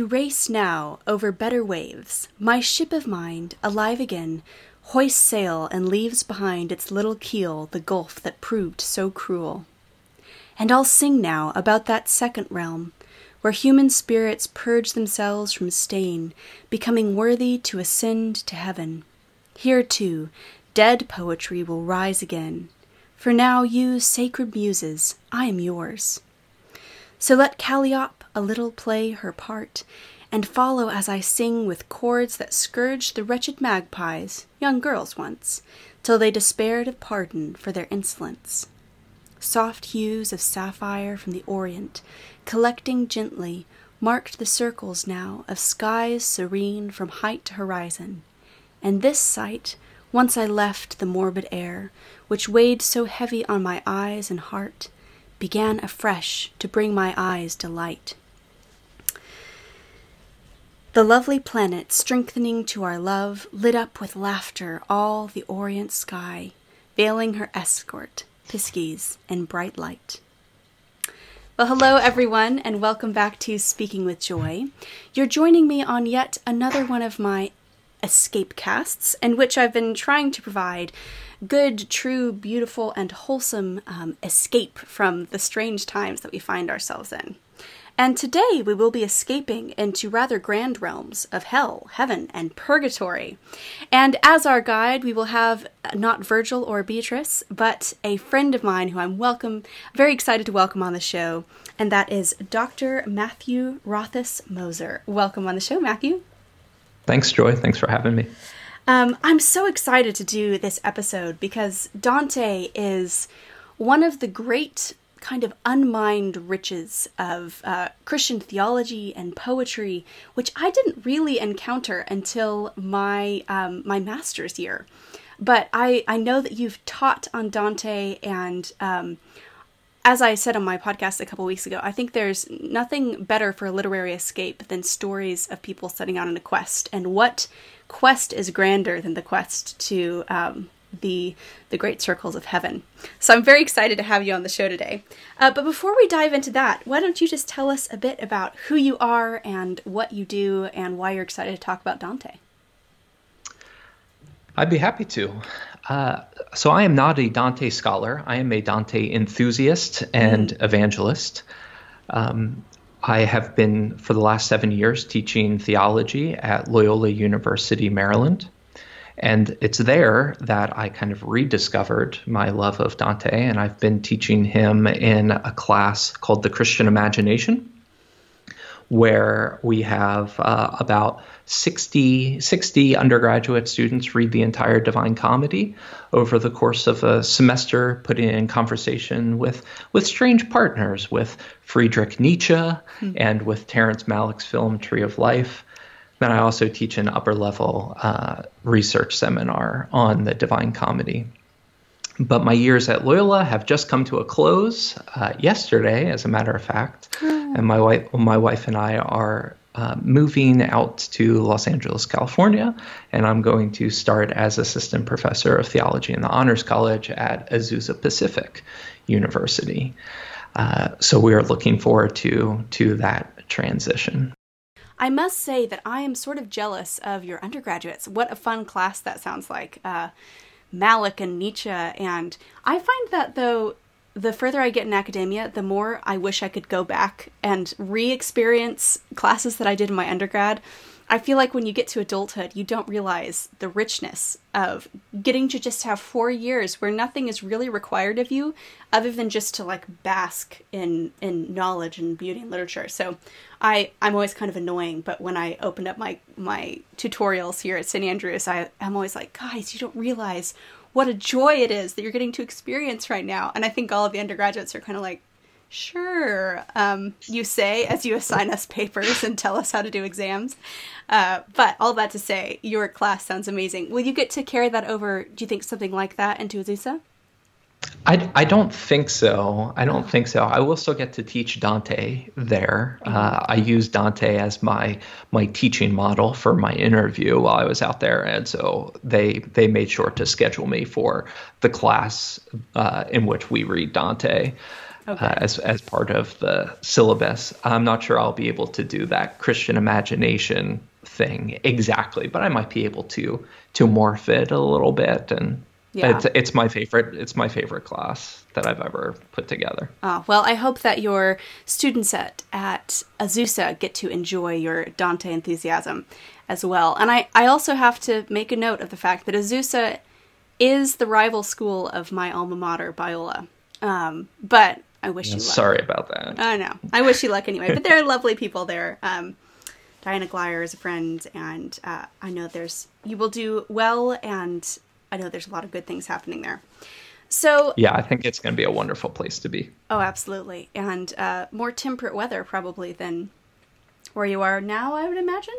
To race now over better waves, my ship of mind, alive again, hoists sail and leaves behind its little keel the gulf that proved so cruel. And I'll sing now about that second realm, where human spirits purge themselves from stain, becoming worthy to ascend to heaven. Here, too, dead poetry will rise again. For now, you sacred muses, I am yours. So let Calliope a little play her part, and follow as I sing with chords that scourged the wretched magpies, young girls once, till they despaired of pardon for their insolence. Soft hues of sapphire from the Orient, collecting gently, marked the circles now of skies serene from height to horizon. And this sight, once I left the morbid air, which weighed so heavy on my eyes and heart, began afresh to bring my eyes delight. The lovely planet, strengthening to our love, lit up with laughter all the orient sky, veiling her escort, Pisces, in bright light. Well, hello everyone, and welcome back to Speaking with Joy. You're joining me on yet another one of my escape casts, in which I've been trying to provide good, true, beautiful, and wholesome um, escape from the strange times that we find ourselves in. And today we will be escaping into rather grand realms of hell, heaven, and purgatory. And as our guide, we will have not Virgil or Beatrice, but a friend of mine who I'm welcome, very excited to welcome on the show, and that is Dr. Matthew Rothaus Moser. Welcome on the show, Matthew. Thanks, Joy. Thanks for having me. Um, I'm so excited to do this episode because Dante is one of the great kind of unmined riches of uh, Christian theology and poetry, which I didn't really encounter until my um, my master's year. But I, I know that you've taught on Dante, and um, as I said on my podcast a couple weeks ago, I think there's nothing better for a literary escape than stories of people setting out on a quest. And what quest is grander than the quest to um, the the great circles of heaven. So I'm very excited to have you on the show today. Uh, but before we dive into that, why don't you just tell us a bit about who you are and what you do and why you're excited to talk about Dante? I'd be happy to. Uh, so I am not a Dante scholar. I am a Dante enthusiast and mm. evangelist. Um, I have been for the last seven years teaching theology at Loyola University, Maryland. And it's there that I kind of rediscovered my love of Dante, and I've been teaching him in a class called The Christian Imagination, where we have uh, about 60, 60 undergraduate students read the entire Divine Comedy over the course of a semester, putting in conversation with, with strange partners, with Friedrich Nietzsche mm-hmm. and with Terrence Malick's film Tree of Life. Then I also teach an upper level uh, research seminar on the Divine Comedy. But my years at Loyola have just come to a close uh, yesterday, as a matter of fact. Mm. And my wife, my wife and I are uh, moving out to Los Angeles, California, and I'm going to start as assistant professor of theology in the Honors College at Azusa Pacific University. Uh, so we are looking forward to to that transition. I must say that I am sort of jealous of your undergraduates. What a fun class that sounds like. Uh, Malick and Nietzsche. And I find that, though, the further I get in academia, the more I wish I could go back and re experience classes that I did in my undergrad I feel like when you get to adulthood, you don't realize the richness of getting to just have four years where nothing is really required of you other than just to like bask in in knowledge and beauty and literature. So I I'm always kind of annoying, but when I open up my my tutorials here at St. Andrews, I I'm always like, guys, you don't realize what a joy it is that you're getting to experience right now. And I think all of the undergraduates are kind of like, Sure. Um, you say as you assign us papers and tell us how to do exams. Uh, but all that to say, your class sounds amazing. Will you get to carry that over, do you think, something like that into Azusa? I, I don't think so. I don't think so. I will still get to teach Dante there. Uh, I used Dante as my my teaching model for my interview while I was out there, and so they they made sure to schedule me for the class uh, in which we read Dante. Okay. Uh, as as part of the syllabus. I'm not sure I'll be able to do that Christian imagination thing exactly, but I might be able to to morph it a little bit and yeah. It's, it's my favorite. It's my favorite class that I've ever put together. Oh, well, I hope that your students at, at Azusa get to enjoy your Dante enthusiasm as well. And I, I also have to make a note of the fact that Azusa is the rival school of my alma mater, Biola. Um, but I wish you luck. Sorry about that. I know. I wish you luck anyway. But there are lovely people there. Um, Diana Glyer is a friend, and uh, I know there's you will do well, and I know there's a lot of good things happening there. So yeah, I think it's going to be a wonderful place to be. Oh, absolutely, and uh, more temperate weather probably than where you are now. I would imagine.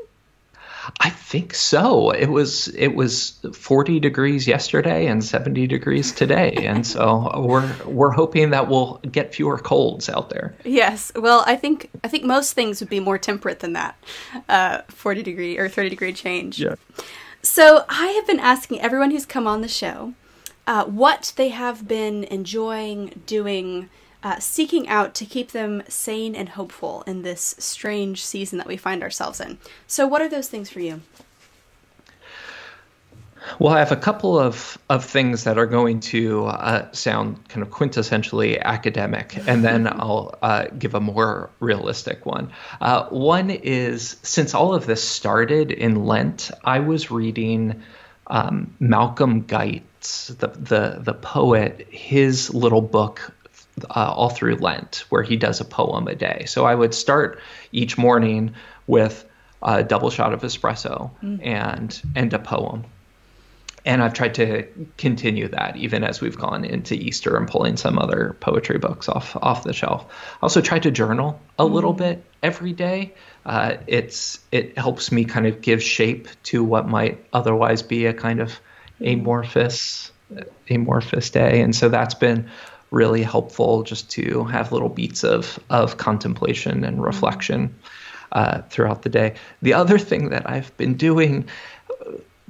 I think so. It was it was 40 degrees yesterday and 70 degrees today, and so we're we're hoping that we'll get fewer colds out there. Yes. Well, I think I think most things would be more temperate than that, uh, 40 degree or 30 degree change. Yeah. So I have been asking everyone who's come on the show uh, what they have been enjoying doing, uh, seeking out to keep them sane and hopeful in this strange season that we find ourselves in. So, what are those things for you? Well, I have a couple of, of things that are going to uh, sound kind of quintessentially academic, and then I'll uh, give a more realistic one. Uh, one is since all of this started in Lent, I was reading um, Malcolm Guite's, the, the, the poet, his little book uh, all through Lent, where he does a poem a day. So I would start each morning with a double shot of espresso mm. and and a poem and I've tried to continue that even as we've gone into Easter and pulling some other poetry books off off the shelf. I also try to journal a mm-hmm. little bit every day. Uh, it's it helps me kind of give shape to what might otherwise be a kind of amorphous amorphous day, and so that's been really helpful just to have little beats of of contemplation and reflection uh, throughout the day. The other thing that I've been doing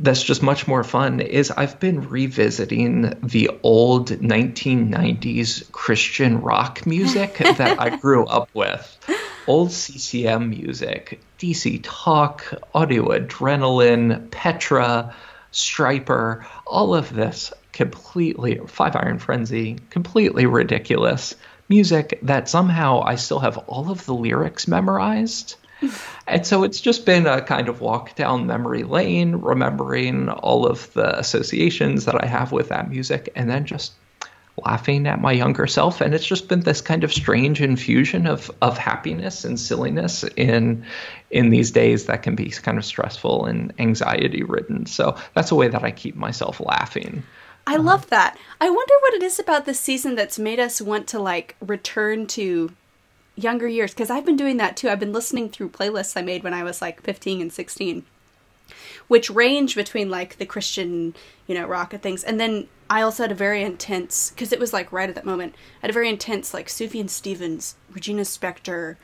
that's just much more fun is I've been revisiting the old 1990s Christian rock music that I grew up with. Old CCM music, DC Talk, Audio Adrenaline, Petra, Stryper, all of this completely, Five Iron Frenzy, completely ridiculous music that somehow I still have all of the lyrics memorized and so it's just been a kind of walk down memory lane, remembering all of the associations that I have with that music, and then just laughing at my younger self. And it's just been this kind of strange infusion of of happiness and silliness in in these days that can be kind of stressful and anxiety ridden. So that's a way that I keep myself laughing. I uh-huh. love that. I wonder what it is about this season that's made us want to like return to younger years because I've been doing that too. I've been listening through playlists I made when I was like 15 and 16 which range between like the Christian, you know, rock and things. And then I also had a very intense because it was like right at that moment. I had a very intense like Sufjan Stevens, Regina Spektor,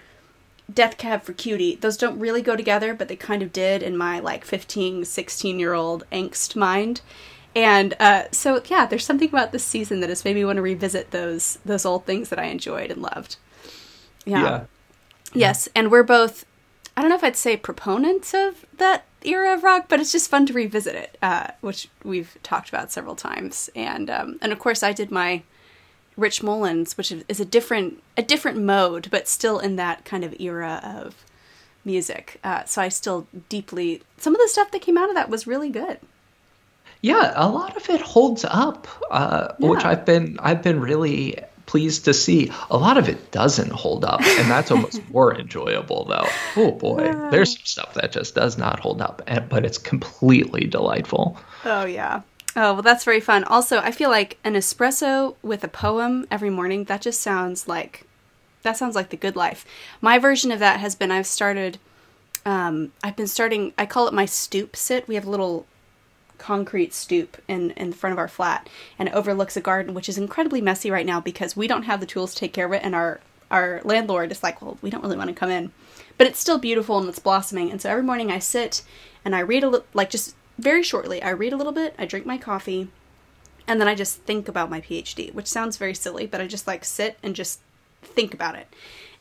Death Cab for Cutie. Those don't really go together, but they kind of did in my like 15, 16 year old angst mind. And uh, so yeah, there's something about this season that has made me want to revisit those those old things that I enjoyed and loved. Yeah. yeah. Yes, and we're both I don't know if I'd say proponents of that era of rock, but it's just fun to revisit it, uh, which we've talked about several times. And um, and of course, I did my Rich Mullins, which is a different a different mode, but still in that kind of era of music. Uh, so I still deeply some of the stuff that came out of that was really good. Yeah, a lot of it holds up, uh, yeah. which I've been I've been really pleased to see. A lot of it doesn't hold up, and that's almost more enjoyable, though. Oh boy, there's some stuff that just does not hold up, but it's completely delightful. Oh yeah. Oh well, that's very fun. Also, I feel like an espresso with a poem every morning. That just sounds like that sounds like the good life. My version of that has been I've started. Um, I've been starting. I call it my stoop sit. We have a little concrete stoop in in front of our flat, and overlooks a garden, which is incredibly messy right now because we don't have the tools to take care of it, and our our landlord is like, well, we don't really want to come in, but it's still beautiful and it's blossoming. And so every morning I sit and I read a little, like just very shortly. I read a little bit. I drink my coffee and then I just think about my PhD, which sounds very silly, but I just like sit and just think about it.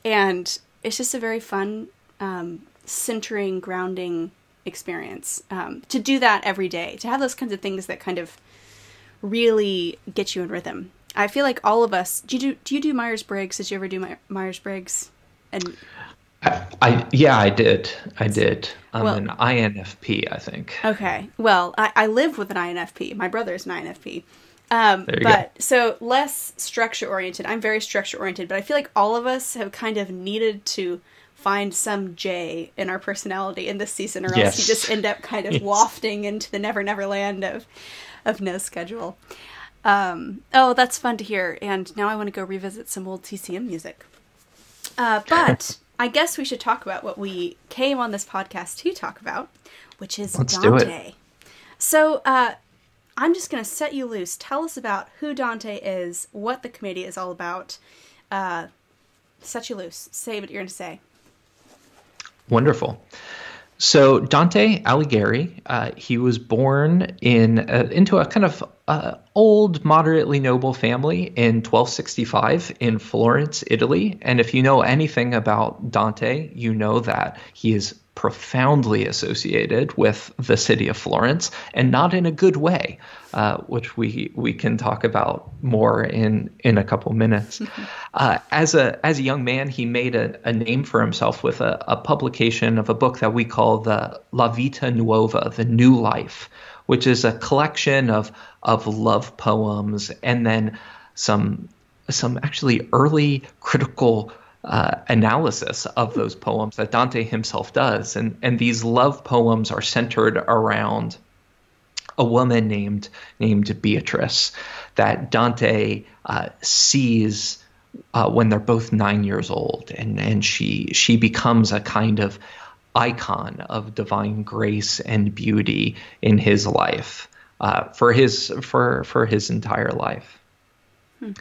And it's just a very fun, um, centering, grounding experience. Um, to do that every day, to have those kinds of things that kind of really get you in rhythm. I feel like all of us. Do you do? Do you do Myers Briggs? Did you ever do My, Myers Briggs? And I, I, yeah, I did. I did. I'm well, an INFP, I think. Okay. Well, I, I live with an INFP. My brother's an INFP. Um, but go. so less structure oriented. I'm very structure oriented, but I feel like all of us have kind of needed to find some J in our personality in this season, or yes. else you just end up kind of yes. wafting into the never never land of of no schedule. Um, oh, that's fun to hear. And now I want to go revisit some old CCM music. Uh, but I guess we should talk about what we came on this podcast to talk about, which is Let's Dante. So uh, I'm just going to set you loose. Tell us about who Dante is, what the comedy is all about. Uh, set you loose. Say what you're going to say. Wonderful. So Dante Alighieri, uh, he was born in uh, into a kind of uh, old, moderately noble family in 1265 in Florence, Italy. And if you know anything about Dante, you know that he is profoundly associated with the city of Florence, and not in a good way, uh, which we we can talk about more in in a couple minutes. Uh, as a as a young man, he made a, a name for himself with a, a publication of a book that we call the La Vita Nuova, the New Life, which is a collection of of love poems and then some some actually early critical uh, analysis of those poems that Dante himself does. And, and these love poems are centered around a woman named named Beatrice that Dante uh, sees uh, when they're both nine years old, and and she she becomes a kind of icon of divine grace and beauty in his life uh, for his for for his entire life. Hmm.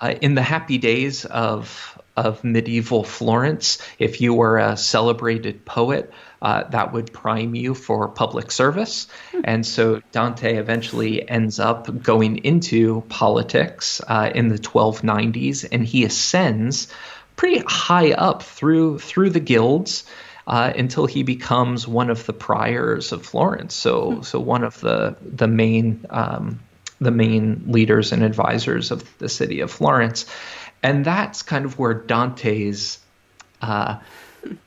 Uh, in the happy days of of medieval Florence. If you were a celebrated poet, uh, that would prime you for public service. Hmm. And so Dante eventually ends up going into politics uh, in the 1290s, and he ascends pretty high up through through the guilds. Uh, until he becomes one of the priors of Florence, so hmm. so one of the the main um, the main leaders and advisors of the city of Florence and that's kind of where Dante's uh,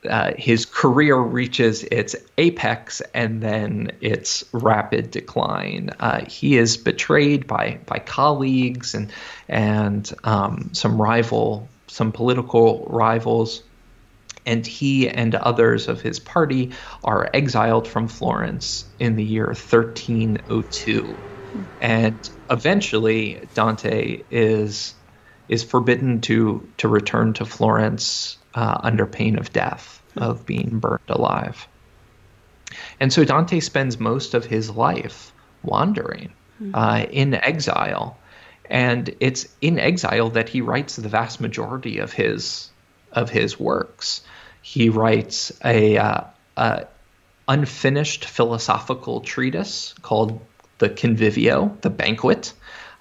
uh, his career reaches its apex and then its rapid decline. Uh, he is betrayed by by colleagues and and um, some rival some political rivals. And he and others of his party are exiled from Florence in the year 1302. And eventually, Dante is is forbidden to to return to Florence uh, under pain of death, of being burned alive. And so Dante spends most of his life wandering mm-hmm. uh, in exile, and it's in exile that he writes the vast majority of his of his works. He writes a, uh, a unfinished philosophical treatise called the Convivio, the Banquet,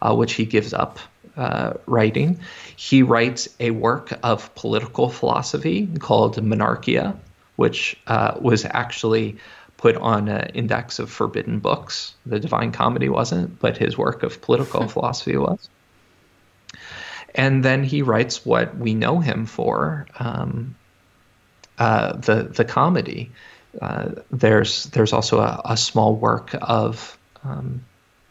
uh, which he gives up uh, writing. He writes a work of political philosophy called Monarchia, which uh, was actually put on an index of forbidden books. The Divine Comedy wasn't, but his work of political philosophy was. And then he writes what we know him for, um, uh, the the comedy. Uh, there's there's also a, a small work of um,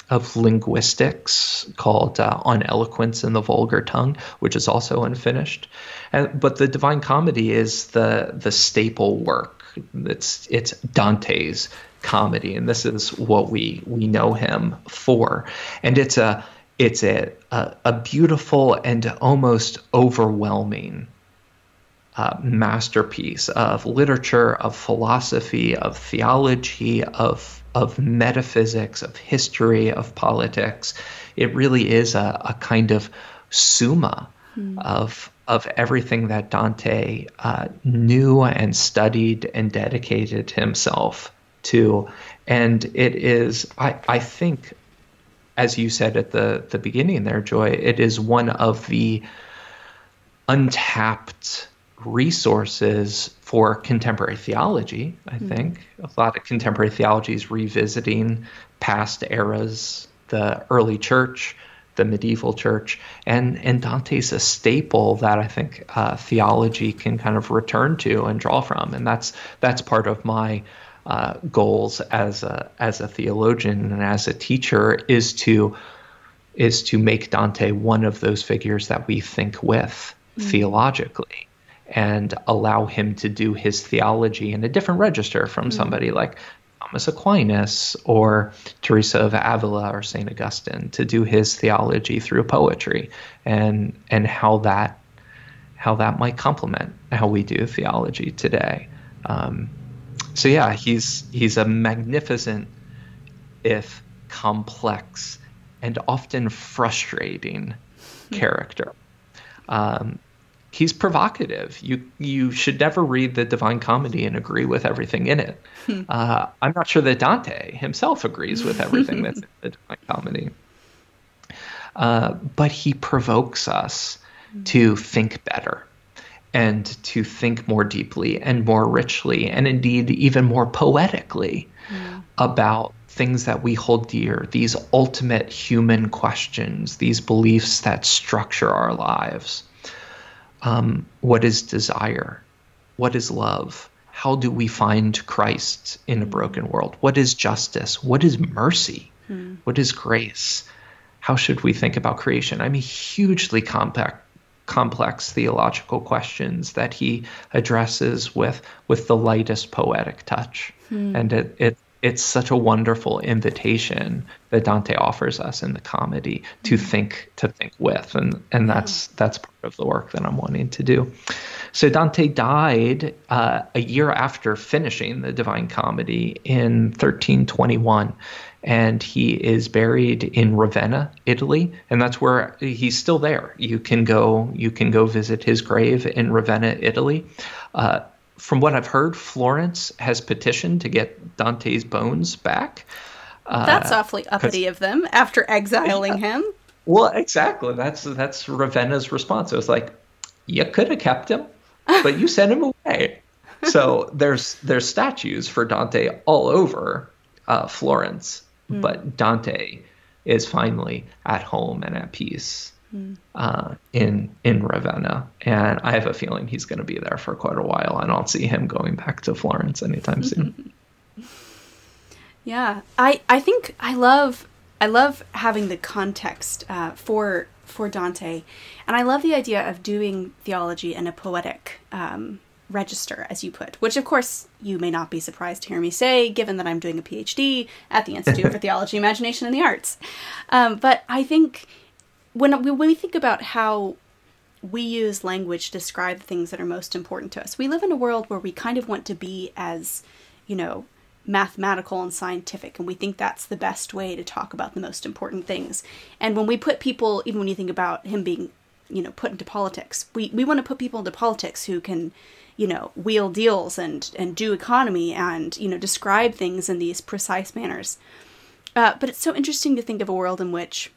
of linguistics called uh, On Eloquence in the Vulgar Tongue, which is also unfinished. And, but the Divine Comedy is the the staple work. It's it's Dante's comedy, and this is what we we know him for. And it's a it's a a, a beautiful and almost overwhelming uh, masterpiece of literature, of philosophy, of theology, of of metaphysics, of history, of politics. It really is a, a kind of summa mm. of of everything that Dante uh, knew and studied and dedicated himself to. And it is, I, I think, as you said at the, the beginning there, Joy, it is one of the untapped resources for contemporary theology, I mm-hmm. think. A lot of contemporary theology is revisiting past eras, the early church, the medieval church, and, and Dante's a staple that I think uh, theology can kind of return to and draw from. And that's that's part of my uh, goals as a as a theologian and as a teacher is to is to make Dante one of those figures that we think with mm-hmm. theologically and allow him to do his theology in a different register from mm-hmm. somebody like Thomas Aquinas or Teresa of Avila or St. Augustine to do his theology through poetry and and how that how that might complement how we do theology today. Um, so yeah, he's he's a magnificent, if complex, and often frustrating hmm. character. Um, he's provocative. You you should never read the Divine Comedy and agree with everything in it. Hmm. Uh, I'm not sure that Dante himself agrees with everything that's in the Divine Comedy, uh, but he provokes us hmm. to think better and to think more deeply and more richly and indeed even more poetically mm. about things that we hold dear, these ultimate human questions, these beliefs that structure our lives. Um, what is desire? What is love? How do we find Christ in a broken world? What is justice? What is mercy? Mm. What is grace? How should we think about creation? I mean, hugely complex complex theological questions that he addresses with with the lightest poetic touch. Hmm. And it, it it's such a wonderful invitation that Dante offers us in the comedy to hmm. think to think with and and that's that's part of the work that I'm wanting to do. So Dante died uh, a year after finishing the Divine Comedy in 1321 and he is buried in Ravenna, Italy, and that's where he's still there. You can go, you can go visit his grave in Ravenna, Italy. Uh, from what I've heard, Florence has petitioned to get Dante's bones back. Uh, that's awfully uppity of them after exiling yeah. him. Well, exactly. That's that's Ravenna's response. It was like, you could have kept him, but you sent him away. so there's there's statues for Dante all over uh, Florence Mm. But Dante is finally at home and at peace mm. uh, in in Ravenna, and I have a feeling he's going to be there for quite a while. And I don't see him going back to Florence anytime soon. yeah, I I think I love I love having the context uh, for for Dante, and I love the idea of doing theology in a poetic um, register, as you put, which of course you may not be surprised to hear me say, given that I'm doing a PhD at the Institute for Theology, Imagination, and the Arts. Um, but I think when we, when we think about how we use language to describe things that are most important to us, we live in a world where we kind of want to be as, you know, mathematical and scientific, and we think that's the best way to talk about the most important things. And when we put people, even when you think about him being, you know, put into politics, we, we want to put people into politics who can you know, wheel deals and, and do economy and, you know, describe things in these precise manners. Uh, but it's so interesting to think of a world in which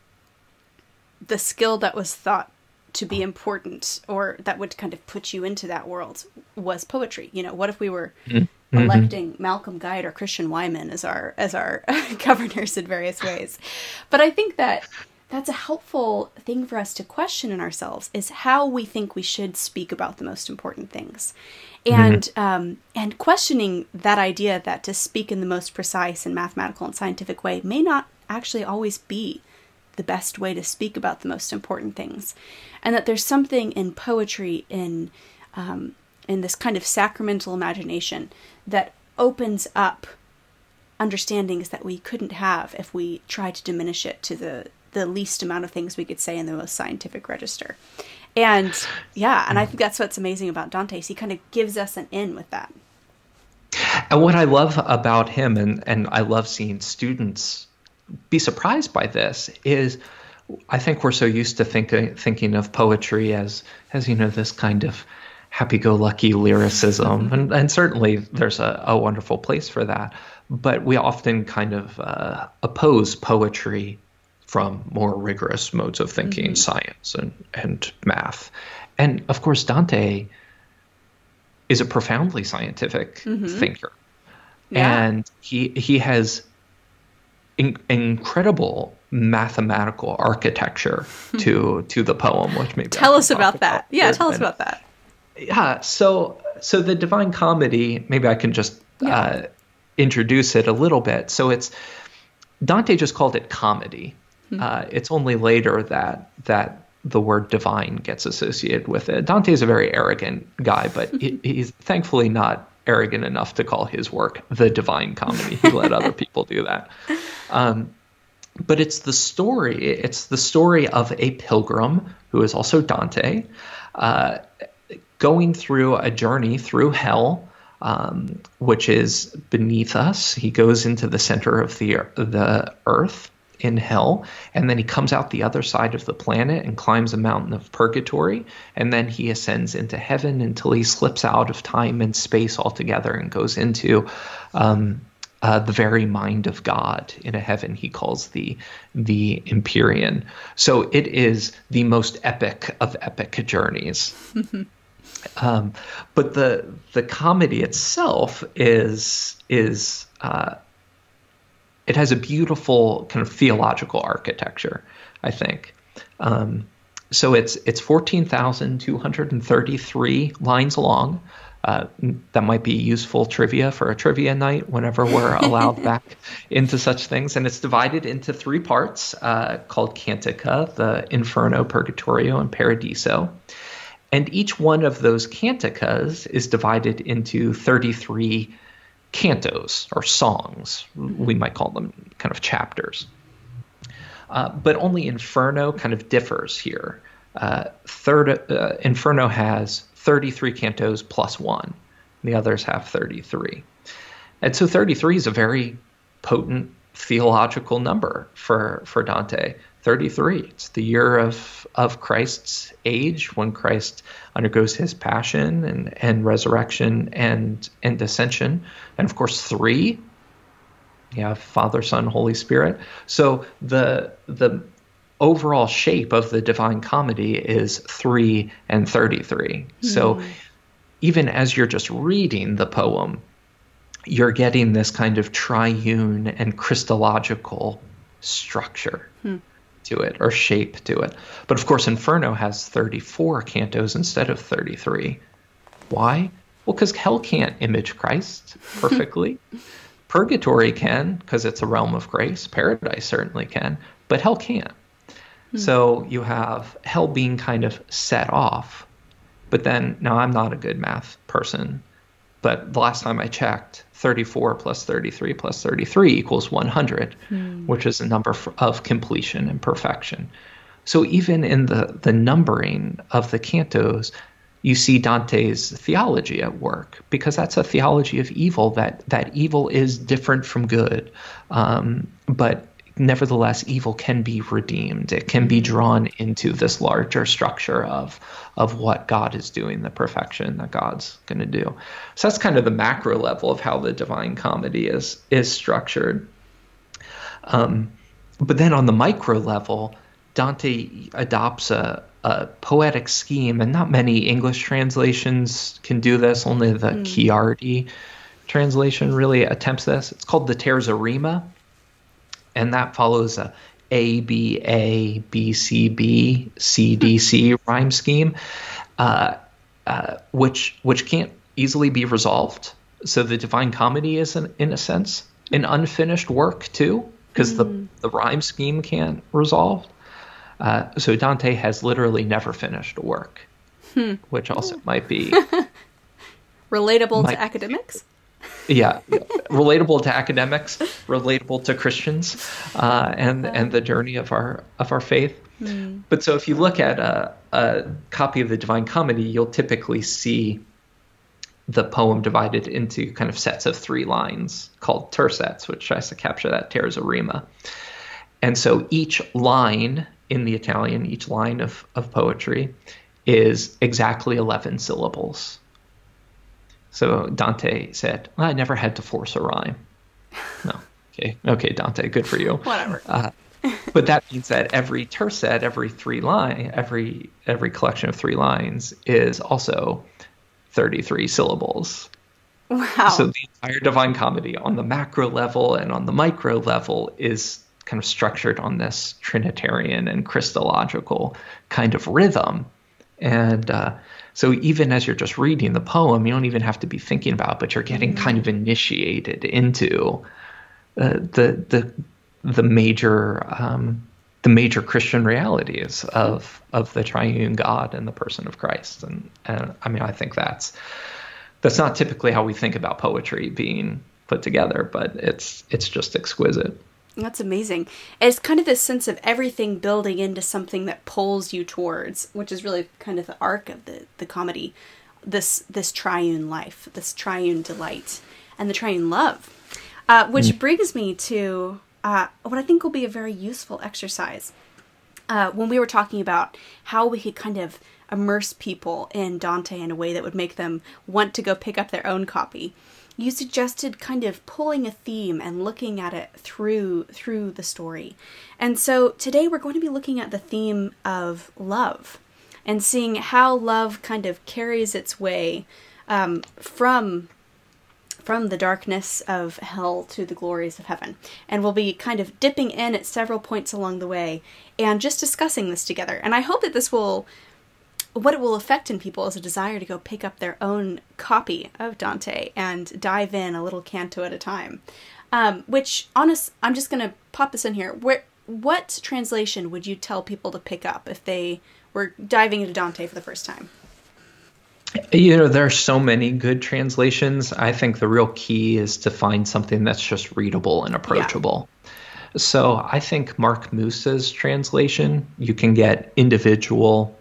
the skill that was thought to be important or that would kind of put you into that world was poetry. You know, what if we were mm-hmm. electing Malcolm Guite or Christian Wiman as our as our governors in various ways? But I think that that's a helpful thing for us to question in ourselves is how we think we should speak about the most important things and mm-hmm. um, and questioning that idea that to speak in the most precise and mathematical and scientific way may not actually always be the best way to speak about the most important things and that there's something in poetry in um, in this kind of sacramental imagination that opens up understandings that we couldn't have if we tried to diminish it to the the least amount of things we could say in the most scientific register. And yeah, and I think that's what's amazing about Dante. He kind of gives us an in with that. And what I love about him, and, and I love seeing students be surprised by this, is I think we're so used to thinking thinking of poetry as as you know this kind of happy-go-lucky lyricism, and, and certainly there's a, a wonderful place for that. But we often kind of uh, oppose poetry from more rigorous modes of thinking, mm-hmm. science and, and math. And of course, Dante is a profoundly scientific mm-hmm. thinker. Yeah. And he he has in, incredible mathematical architecture to to the poem, which maybe tell us about that. Yeah, tell us about that. Yeah, so so the Divine Comedy, maybe I can just yeah. uh, introduce it a little bit. So it's Dante just called it comedy. Hmm. Uh, it's only later that that the word divine gets associated with it. Dante is a very arrogant guy, but he, he's thankfully not arrogant enough to call his work the divine comedy. He let other people do that. Um, but it's the story. It's the story of a pilgrim who is also Dante, uh, going through a journey through hell, um, which is beneath us. He goes into the center of the the earth in hell, and then he comes out the other side of the planet and climbs a mountain of purgatory, and then he ascends into heaven until he slips out of time and space altogether and goes into um, uh, the very mind of God in a heaven he calls the the Empyrean. So it is the most epic of epic journeys. um, but the the comedy itself is is uh, it has a beautiful kind of theological architecture, I think. Um, so it's it's 14,233 lines long. Uh, that might be useful trivia for a trivia night whenever we're allowed back into such things. And it's divided into three parts uh, called Cantica, the Inferno, Purgatorio, and Paradiso. And each one of those canticas is divided into 33 cantos or songs. We might call them kind of chapters. Uh, but only Inferno kind of differs here. Uh, third, uh, Inferno has 33 cantos plus one. The others have 33. And so 33 is a very potent theological number for, for Dante. 33. It's the year of, of Christ's age when Christ undergoes his passion and, and resurrection and, and ascension. And of course, three, you have Father, Son, Holy Spirit. So the, the overall shape of the Divine Comedy is 3 and 33. Mm. So even as you're just reading the poem, you're getting this kind of triune and Christological structure. Hmm to it or shape to it. But of course, Inferno has 34 cantos instead of 33. Why? Well, because hell can't image Christ perfectly. Purgatory can, because it's a realm of grace. Paradise certainly can, but hell can't. Hmm. So you have hell being kind of set off. But then, now I'm not a good math person, but the last time I checked, 34 plus 33 plus 33 equals 100, mm. which is a number of completion and perfection. So even in the, the numbering of the cantos, you see Dante's theology at work because that's a theology of evil that that evil is different from good, um, but nevertheless evil can be redeemed. It can be drawn into this larger structure of of what God is doing, the perfection that God's going to do. So that's kind of the macro level of how the Divine Comedy is is structured. Um, but then on the micro level, Dante adopts a, a poetic scheme, and not many English translations can do this. Only the mm. Ciardi translation really attempts this. It's called the Terza Rima, and that follows a a B A B C B C D C rhyme scheme, uh, uh, which which can't easily be resolved. So the Divine Comedy is, an, in a sense, an unfinished work too, because mm. the the rhyme scheme can't resolve. Uh, so Dante has literally never finished a work, hmm. which also might be relatable might to academics. Yeah, relatable to academics, relatable to Christians, uh, and and the journey of our of our faith. Mm. But so if you look at a, a copy of the Divine Comedy, you'll typically see the poem divided into kind of sets of three lines called tercets, which tries to capture that terza rima. And so each line in the Italian, each line of, of poetry is exactly 11 syllables. So Dante said, well, I never had to force a rhyme. No. Okay. Okay, Dante, good for you. Whatever. Uh, but that means that every tercet, every three line, every every collection of three lines is also 33 syllables. Wow. So the entire Divine Comedy on the macro level and on the micro level is kind of structured on this Trinitarian and Christological kind of rhythm. And uh, so even as you're just reading the poem, you don't even have to be thinking about, it, but you're getting mm-hmm. kind of initiated into uh, the the the major um, the major Christian realities of of the triune God and the person of Christ. And and I mean I think that's that's not typically how we think about poetry being put together, but it's it's just exquisite. That's amazing. It's kind of this sense of everything building into something that pulls you towards, which is really kind of the arc of the, the comedy. This this triune life, this triune delight, and the triune love. Uh, which mm. brings me to uh, what I think will be a very useful exercise. Uh, when we were talking about how we could kind of immerse people in Dante in a way that would make them want to go pick up their own copy, you suggested kind of pulling a theme and looking at it through through the story. And so today we're going to be looking at the theme of love and seeing how love kind of carries its way um, from from the darkness of hell to the glories of heaven. And we'll be kind of dipping in at several points along the way and just discussing this together. And I hope that this will, what it will affect in people is a desire to go pick up their own copy of Dante and dive in a little canto at a time. Um, which, honest, I'm just going to pop this in here. Where, what translation would you tell people to pick up if they were diving into Dante for the first time? You know, there are so many good translations. I think the real key is to find something that's just readable and approachable. Yeah. So I think Mark Musa's translation, you can get individual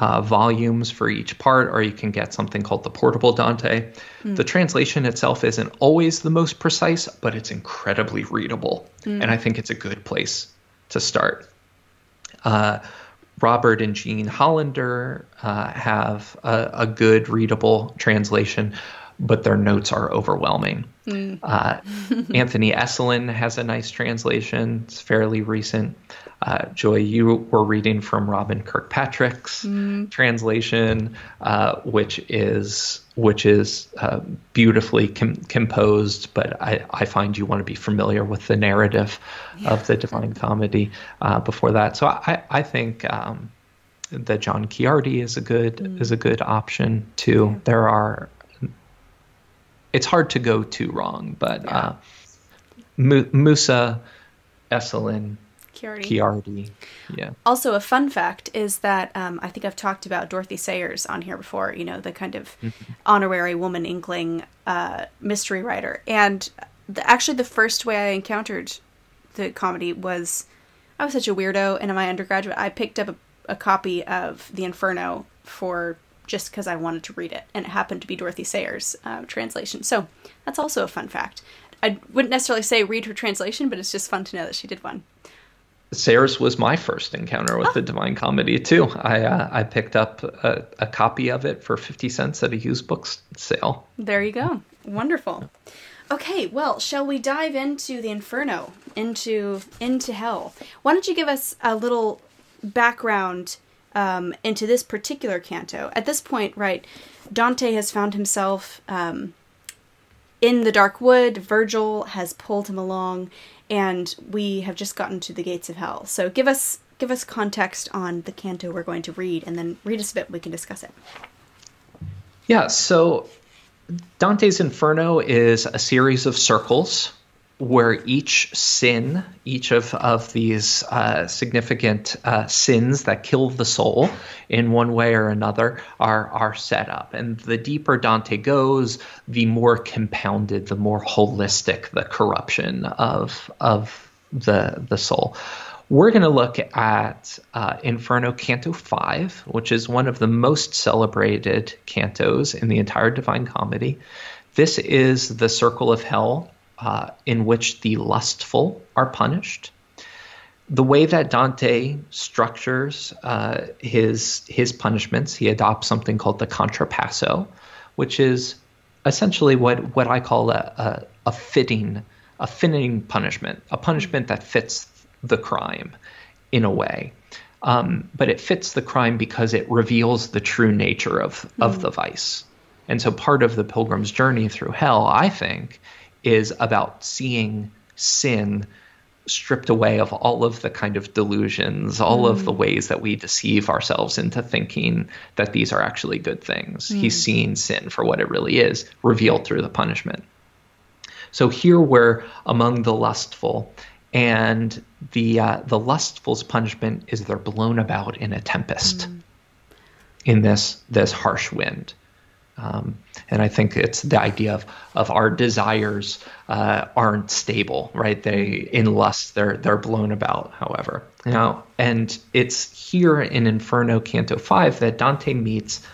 uh, volumes for each part, or you can get something called the Portable Dante. Mm. The translation itself isn't always the most precise, but it's incredibly readable. Mm. And I think it's a good place to start. Uh, Robert and Jean Hollander uh, have a, a, good readable translation, but their notes are overwhelming. Mm. Uh, Anthony Esolen has a nice translation. It's fairly recent. Uh, Joy, you were reading from Robin Kirkpatrick's mm. translation, uh, which is which is uh, beautifully com- composed. But I, I, find you want to be familiar with the narrative yeah. of the Divine Comedy uh, before that. So I, I think um, that John Ciardi is a good mm. is a good option too. Yeah. There are. It's hard to go too wrong, but yeah. Uh, Musa, Esolen, Ciardi. Ciardi. Yeah. Also, a fun fact is that um, I think I've talked about Dorothy Sayers on here before. You know, the kind of mm-hmm. honorary woman inkling uh, mystery writer. And the, actually, the first way I encountered the comedy was I was such a weirdo, and in my undergraduate, I picked up a, a copy of The Inferno for just because I wanted to read it, and it happened to be Dorothy Sayers' uh, translation. So that's also a fun fact. I wouldn't necessarily say read her translation, but it's just fun to know that she did one. Sayers was my first encounter with oh. the Divine Comedy too. I uh, I picked up a, a, copy of it for fifty cents at a used book sale. There you go. Wonderful. Okay, well, shall we dive into the Inferno, into into hell? Why don't you give us a little background um, into this particular canto? At this point, right, Dante has found himself um, in the dark wood. Virgil has pulled him along, and we have just gotten to the gates of hell. So give us give us context on the canto we're going to read, and then read us a bit. We can discuss it. Yeah. So Dante's Inferno is a series of circles where each sin, each of, of these uh, significant uh, sins that kill the soul in one way or another are, are set up. And the deeper Dante goes, the more compounded, the more holistic the corruption of, of the, the soul. We're going to look at uh, Inferno Canto 5, which is one of the most celebrated cantos in the entire Divine Comedy. This is the circle of hell uh, in which the lustful are punished. The way that Dante structures uh, his his punishments, he adopts something called the contrapasso, which is essentially what what I call a, a, a fitting a fitting punishment, a punishment that fits the crime in a way. Um, but it fits the crime because it reveals the true nature of, mm. of the vice. And so part of the pilgrim's journey through hell, I think, is about seeing sin stripped away of all of the kind of delusions, all mm. of the mm. ways that we deceive ourselves into thinking that these are actually good things. Mm. He's seeing sin for what it really is, revealed through the punishment. So here we're among the lustful, and the uh, the lustful's punishment is they're blown about in a tempest, mm. in this this harsh wind. Um, and I think it's the idea of, of our desires uh, aren't stable, right? They in lust they're they're blown about. However, now and it's here in Inferno Canto Five that Dante meets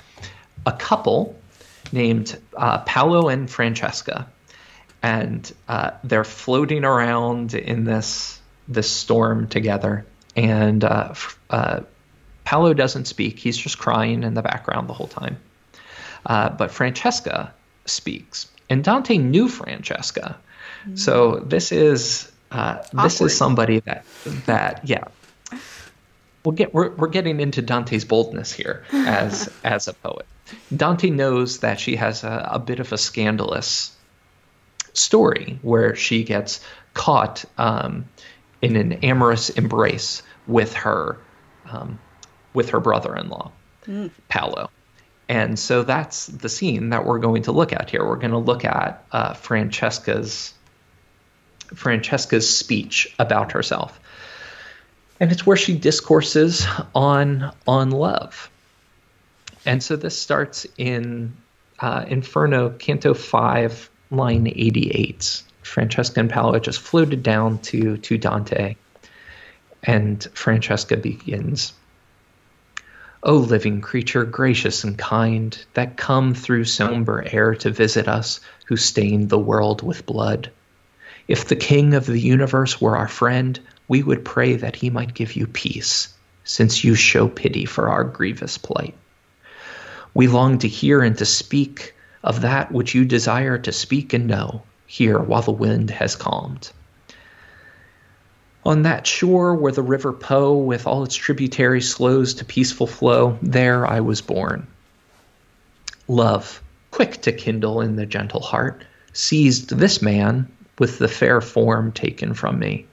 a couple named uh, Paolo and Francesca, and uh, they're floating around in this this storm together. And uh, uh, Paolo doesn't speak; he's just crying in the background the whole time. Uh, but Francesca speaks, and Dante knew Francesca, mm-hmm. so this is uh, this is somebody that that yeah. We'll get we're, we're getting into Dante's boldness here as as a poet. Dante knows that she has a, a bit of a scandalous story where she gets caught um, in an amorous embrace with her um, with her brother-in-law, mm. Paolo. And so that's the scene that we're going to look at here. We're going to look at uh, Francesca's Francesca's speech about herself, and it's where she discourses on on love. And so this starts in uh, Inferno, Canto five, line eighty eight. Francesca and Paolo just floated down to to Dante, and Francesca begins. O living creature, gracious and kind, that come through somber air to visit us, who stained the world with blood. If the King of the universe were our friend, we would pray that he might give you peace, since you show pity for our grievous plight. We long to hear and to speak of that which you desire to speak and know, here while the wind has calmed. On that shore where the river Po, with all its tributaries, slows to peaceful flow, there I was born. Love, quick to kindle in the gentle heart, seized this man with the fair form taken from me.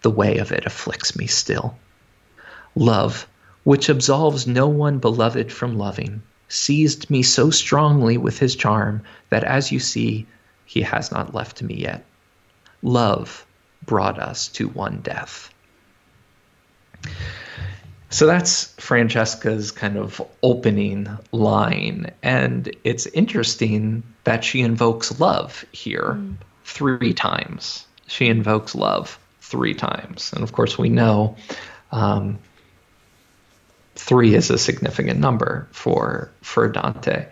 The way of it afflicts me still. Love, which absolves no one beloved from loving, seized me so strongly with his charm that, as you see, he has not left me yet. Love, brought us to one death. So that's Francesca's kind of opening line. And it's interesting that she invokes love here mm. three times. She invokes love three times. And of course, we know um, three is a significant number for, for Dante.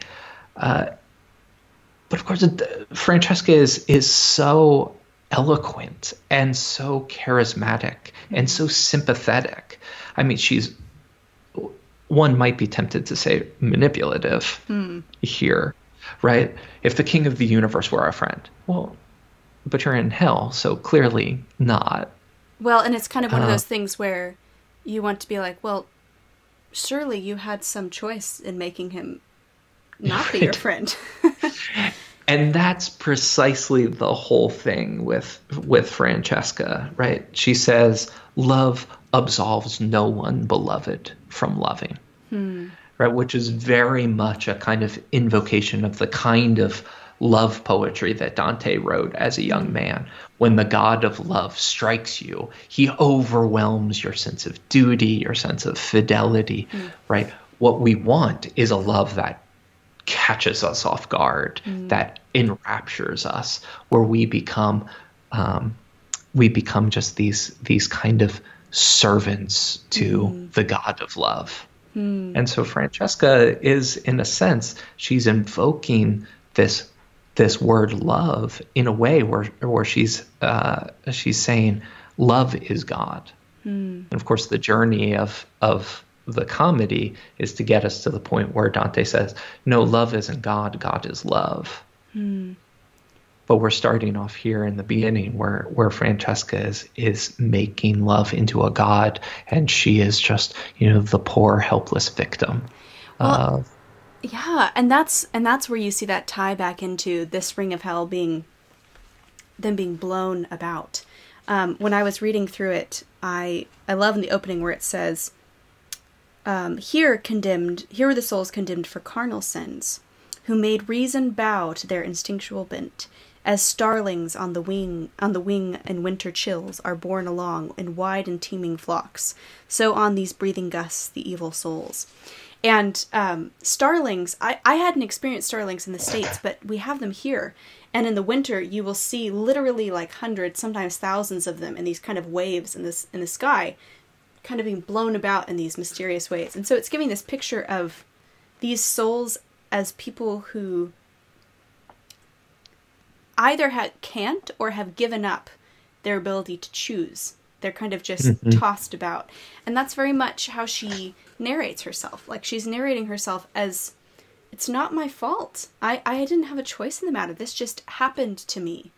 Uh, but of course, Francesca is, is so eloquent and so charismatic and so sympathetic. I mean, she's one might be tempted to say manipulative mm. here, right? If the king of the universe were our friend, well, but you're in hell, so clearly not. Well, and it's kind of one uh, of those things where you want to be like, well, surely you had some choice in making him not right. be your friend. and that's precisely the whole thing with with Francesca, right? She says, "Love absolves no one beloved from loving," hmm. right? Which is very much a kind of invocation of the kind of love poetry that Dante wrote as a young man. When the God of love strikes you, he overwhelms your sense of duty, your sense of fidelity, mm. right? What we want is a love that catches us off guard, mm. that enraptures us, where we become um, we become just these these kind of servants to mm. the God of love. Mm. And so Francesca is, in a sense, she's invoking this this word love in a way where where she's uh, she's saying love is God. Mm. And of course, the journey of of the comedy is to get us to the point where Dante says, "No, love isn't God. God is love." Mm but we're starting off here in the beginning where where Francesca is is making love into a god and she is just you know the poor helpless victim well, yeah and that's and that's where you see that tie back into this ring of hell being them being blown about um, when I was reading through it I I love in the opening where it says um, here condemned here were the souls condemned for carnal sins who made reason bow to their instinctual bent as starlings on the wing on the wing in winter chills are borne along in wide and teeming flocks, so on these breathing gusts the evil souls. And um, starlings, I, I hadn't experienced starlings in the States, but we have them here. And in the winter, you will see literally like hundreds, sometimes thousands of them in these kind of waves in this in the sky, kind of being blown about in these mysterious ways. And so it's giving this picture of these souls as people who either ha- can't or have given up their ability to choose. They're kind of just mm-hmm. tossed about. And that's very much how she narrates herself. Like she's narrating herself as it's not my fault. I, I didn't have a choice in the matter. This just happened to me.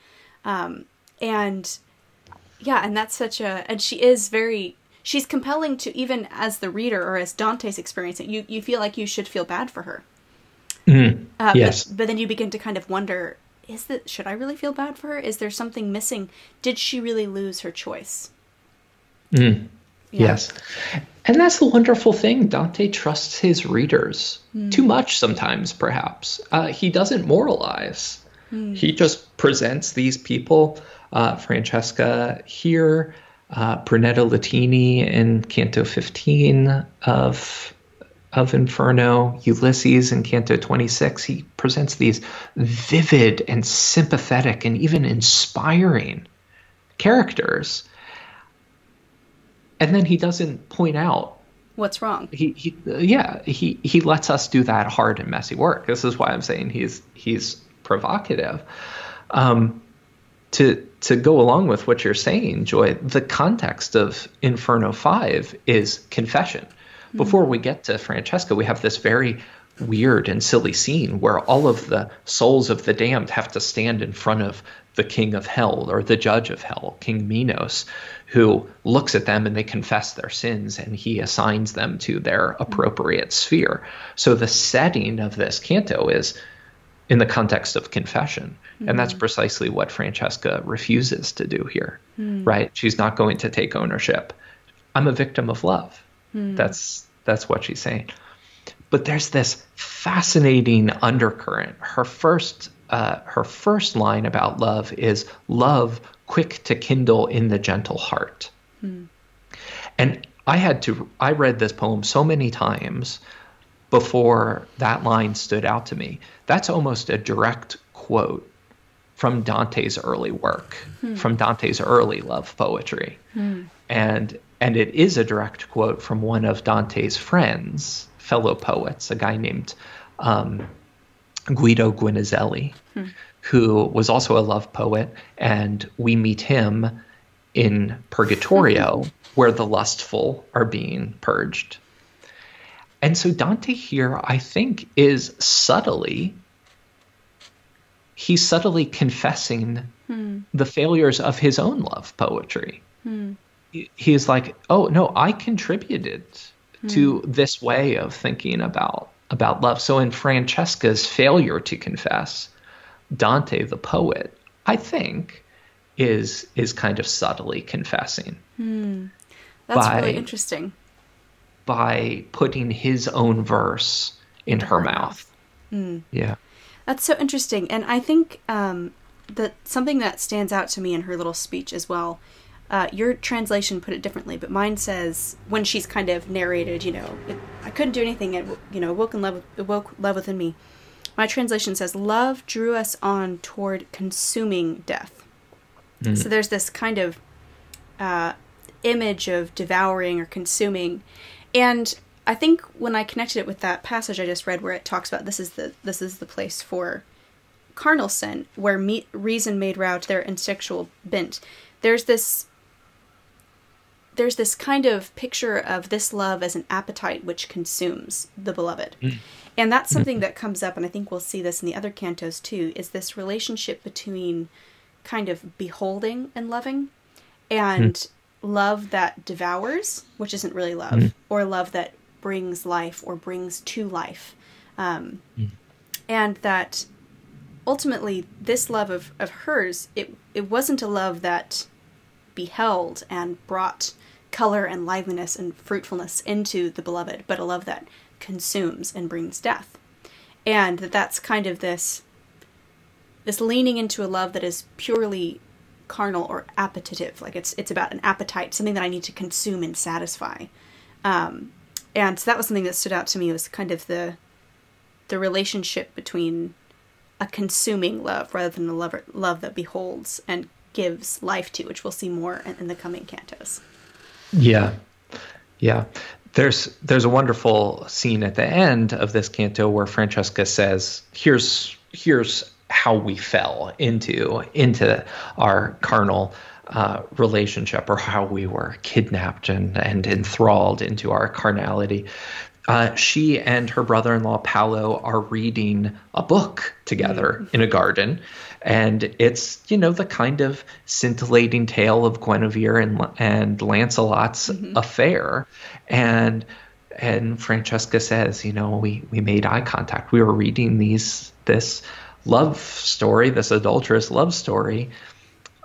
Um, and yeah, and that's such a, and she is very, she's compelling to even as the reader or as Dante's experiencing, you, you feel like you should feel bad for her. Mm, uh, yes. But, but, then you begin to kind of wonder is that should I really feel bad for her? Is there something missing? Did she really lose her choice? Mm. Yeah. Yes. And that's the wonderful thing. Dante trusts his readers mm. too much sometimes, perhaps. Uh, he doesn't moralize, mm. he just presents these people, uh, Francesca here, uh, Brunetto Latini in Canto 15 of of Inferno, Ulysses in Canto 26, he presents these vivid and sympathetic and even inspiring characters. And then he doesn't point out what's wrong. He, he yeah, he, he lets us do that hard and messy work. This is why I'm saying he's he's provocative. Um, to to go along with what you're saying, Joy, the context of Inferno 5 is confession hmm. before we get to Francesca, we have this very weird and silly scene where all of the souls of the damned have to stand in front of the king of hell or the judge of hell, King Minos, who looks at them and they confess their sins and he assigns them to their appropriate sphere. So the setting of this canto is in the context of confession. Mm-hmm. And that's mm-hmm. precisely what Francesca refuses to do here, mm-hmm. right? She's not going to take ownership. I'm a victim of love. Hmm. That's that's what she's saying. But there's this fascinating undercurrent. Her first uh, her first line about love is love quick to kindle in the gentle heart. Hmm. And I had to I read this poem so many times before that line stood out to me. That's almost a direct quote from Dante's early work, hmm. from Dante's early love poetry. Hmm. And and it is a direct quote from one of Dante's friends, fellow poets, a guy named um, Guido Guinizelli, hmm. who was also a love poet. And we meet him in Purgatorio, where the lustful are being purged. And so Dante here, I think, is subtly, he's subtly confessing hmm. the failures of his own love poetry. Hmm he's like, oh no, I contributed mm. to this way of thinking about about love. So in Francesca's failure to confess, Dante the poet, I think, is is kind of subtly confessing. Mm. That's by, really interesting. By putting his own verse in her mouth. Mm. Yeah. That's so interesting, and I think um, that something that stands out to me in her little speech as well. Uh, your translation put it differently, but mine says when she's kind of narrated, you know, it, I couldn't do anything. It you know woke in love, woke love within me. My translation says, "Love drew us on toward consuming death." Mm. So there's this kind of uh, image of devouring or consuming, and I think when I connected it with that passage I just read, where it talks about this is the this is the place for carnal sin, where me- reason made rout their instinctual bent. There's this there's this kind of picture of this love as an appetite which consumes the beloved. Mm. And that's something mm. that comes up, and I think we'll see this in the other cantos too, is this relationship between kind of beholding and loving and mm. Love that devours, which isn't really love, mm. or love that brings life or brings to life. Um, mm. And that ultimately, this love of, of hers, it, it wasn't a love that beheld and brought color and liveliness and fruitfulness into the beloved, but a love that consumes and brings death. And that that's kind of this this leaning into a love that is purely carnal or appetitive like it's it's about an appetite something that i need to consume and satisfy um, and so that was something that stood out to me was kind of the the relationship between a consuming love rather than a love, love that beholds and gives life to, which we'll see more in, in the coming cantos. Yeah, yeah. There's there's a wonderful scene at the end of this canto where Francesca says, "Here's here's how we fell into into our carnal uh, relationship or how we were kidnapped and, and enthralled into our carnality. Uh, she and her brother in law, Paolo, are reading a book together mm-hmm. in a garden. And it's, you know, the kind of scintillating tale of Guinevere and, and Lancelot's mm-hmm. affair. And and Francesca says, you know, we, we made eye contact. We were reading these this love story, this adulterous love story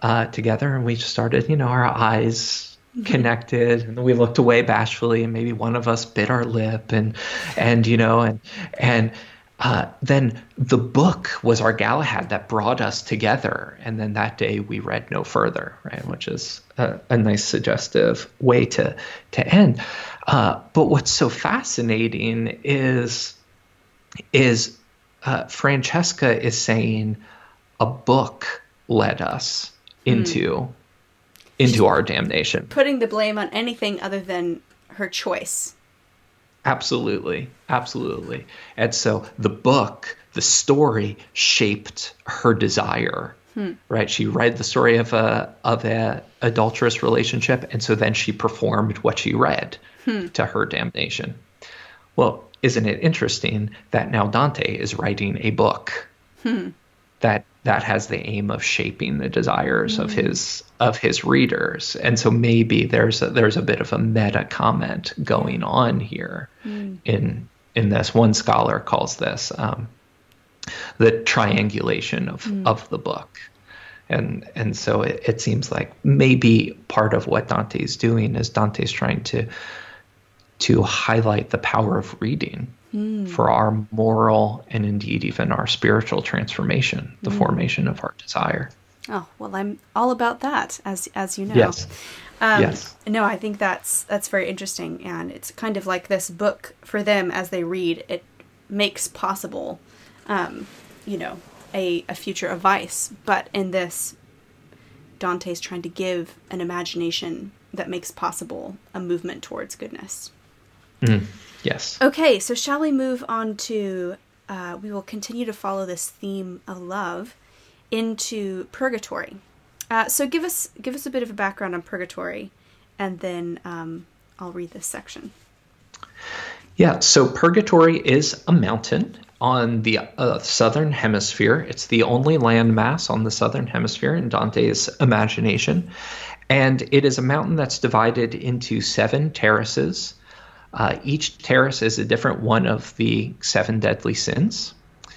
uh, together, and we just started, you know, our eyes mm-hmm. connected and we looked away bashfully and maybe one of us bit our lip and and you know and and uh, then the book was our Galahad that brought us together. And then that day we read no further, right? Which is a, a nice suggestive way to to end. Uh, but what's so fascinating is is uh, Francesca is saying a book led us into mm. into She's our damnation. Putting the blame on anything other than her choice. Absolutely. Absolutely. And so the book, the story shaped her desire. Hmm. Right? She read the story of a of a adulterous relationship and so then she performed what she read hmm. to her damnation. Well, isn't it interesting that now Dante is writing a book hmm. that that has the aim of shaping the desires mm. of his of his readers and so maybe there's a, there's a bit of a meta comment going on here mm. in in this one scholar calls this um, the triangulation of mm. of the book and and so it, it seems like maybe part of what Dante's doing is Dante's trying to to highlight the power of reading mm. for our moral and indeed even our spiritual transformation, the mm. formation of our desire. Oh well, I'm all about that, as as you know. Yes. Um, yes. No, I think that's that's very interesting, and it's kind of like this book for them as they read. It makes possible, um, you know, a a future of vice, but in this, Dante's trying to give an imagination that makes possible a movement towards goodness. Mm, yes. Okay, so shall we move on to? Uh, we will continue to follow this theme of love into purgatory. Uh, so give us give us a bit of a background on purgatory, and then um, I'll read this section. Yeah, so purgatory is a mountain on the uh, southern hemisphere. It's the only landmass on the southern hemisphere in Dante's imagination, and it is a mountain that's divided into seven terraces uh, each terrace is a different one of the seven deadly sins.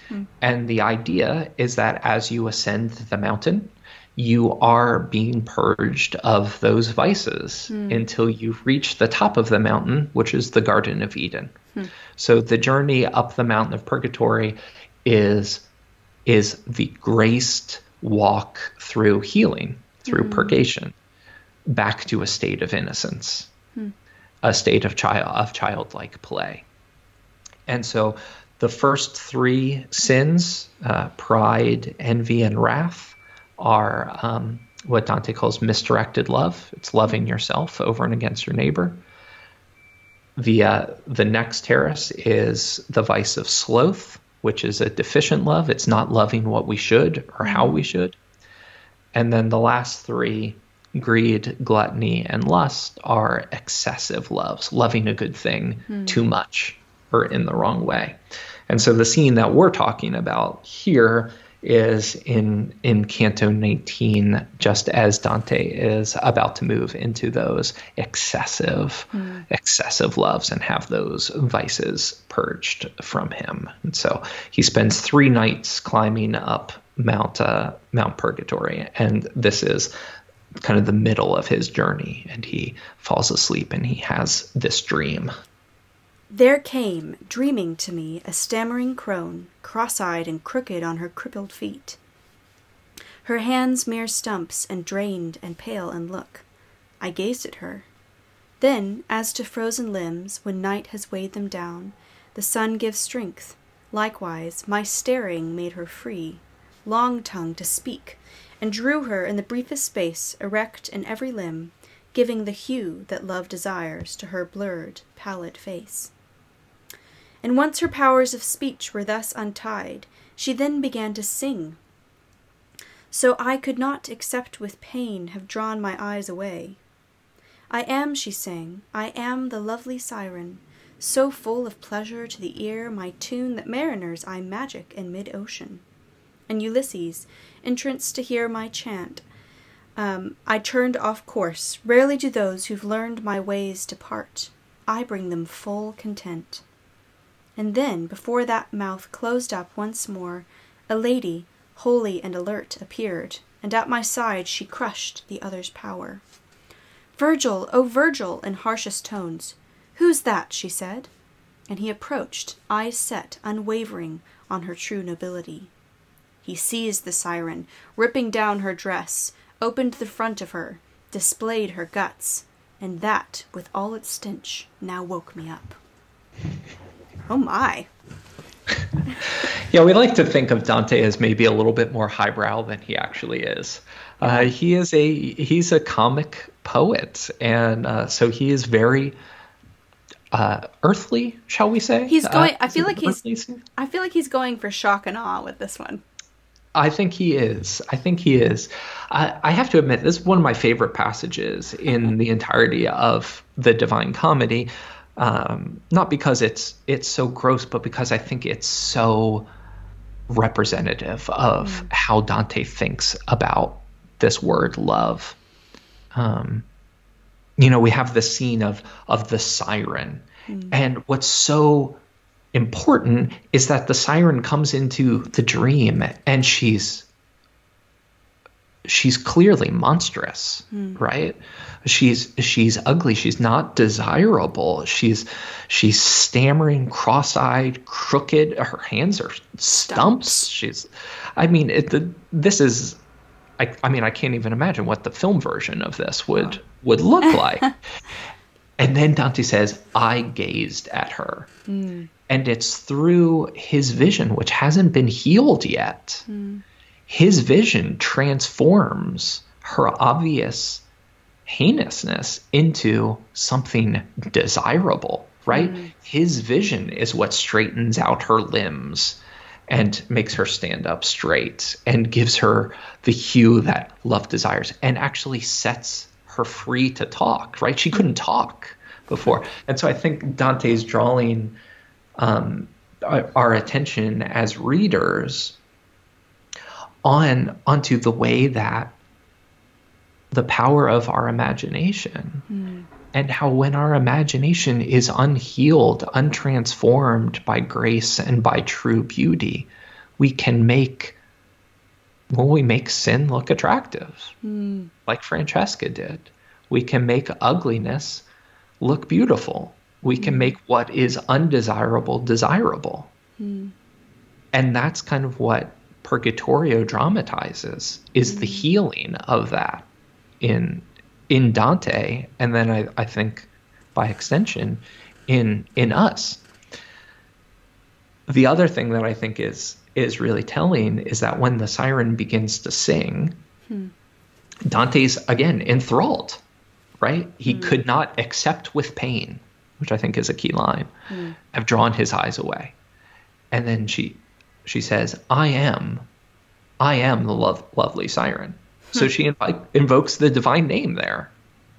Hmm. And the idea is that as you ascend the mountain, you are being purged of those vices hmm. until you reach the top of the mountain, which is the Garden of Eden. Hmm. So the journey up the mountain of purgatory is is the graced walk through healing, through mm. purgation, back to a state of innocence. A state of child of childlike play. And so the first three sins, uh, pride, envy, and wrath, are um, what Dante calls misdirected love. It's loving yourself over and against your neighbor. The uh, the next terrace is the vice of sloth, which is a deficient love. It's not loving what we should or how we should. And then the last three, greed, gluttony, and lust, are excessive loves, loving a good thing mm. too much or in the wrong way. And so the scene that we're talking about here is in in Canto 19, just as Dante is about to move into those excessive, mm. excessive loves and have those vices purged from him. And so he spends three nights climbing up Mount uh, Mount Purgatory, and this is kind of the middle of his journey. And he falls asleep, and he has this dream there came, dreaming to me, a stammering crone, cross eyed and crooked on her crippled feet. Her hands mere stumps, and drained and pale in look. I gazed at her. Then, as to frozen limbs, when night has weighed them down, the sun gives strength. Likewise, my staring made her free, long tongue to speak, and drew her in the briefest space erect in every limb, giving the hue that love desires to her blurred, pallid face. And once her powers of speech were thus untied, she then began to sing. So I could not, except with pain, have drawn my eyes away. I am, she sang, I am the lovely siren, so full of pleasure to the ear my tune that mariners I magic in mid ocean. And Ulysses, entranced to hear my chant, um, I turned off course. Rarely do those who've learned my ways depart. I bring them full content. And then, before that mouth closed up once more, a lady, holy and alert, appeared, and at my side she crushed the other's power. Virgil, O Virgil, in harshest tones. Who's that? she said. And he approached, eyes set, unwavering, on her true nobility. He seized the siren, ripping down her dress, opened the front of her, displayed her guts, and that, with all its stench, now woke me up. Oh my. yeah, we like to think of Dante as maybe a little bit more highbrow than he actually is. Uh, he is a he's a comic poet, and uh, so he is very uh, earthly, shall we say? He's going. I feel like he's. I feel like he's going for shock and awe with this one. I think he is. I think he is. I, I have to admit, this is one of my favorite passages in the entirety of the Divine Comedy um, not because it's it's so gross, but because I think it's so representative of mm. how Dante thinks about this word love. Um, you know, we have the scene of of the siren, mm. and what's so important is that the siren comes into the dream and she's she's clearly monstrous, mm. right? She's she's ugly. She's not desirable. She's she's stammering, cross-eyed, crooked. Her hands are stumps. stumps. She's, I mean, it, the, this is. I, I mean, I can't even imagine what the film version of this would oh. would look like. and then Dante says, "I gazed at her." Mm. And it's through his vision, which hasn't been healed yet, mm his vision transforms her obvious heinousness into something desirable, right? Mm. His vision is what straightens out her limbs and makes her stand up straight and gives her the hue that love desires and actually sets her free to talk, right? She couldn't talk before. And so I think Dante's drawing um, our attention as readers on onto the way that the power of our imagination mm. and how when our imagination is unhealed untransformed by grace and by true beauty we can make when we make sin look attractive mm. like francesca did we can make ugliness look beautiful we mm. can hmm. make what is undesirable desirable hmm. and that's kind of what Purgatorio dramatizes is the healing of that in in Dante, and then I, I think by extension in in us. The other thing that I think is is really telling is that when the siren begins to sing, hmm. Dante's again enthralled, right? He hmm. could not accept with pain, which I think is a key line, hmm. have drawn his eyes away. And then she she says, I am, I am the love, lovely siren. So hmm. she inv- invokes the divine name there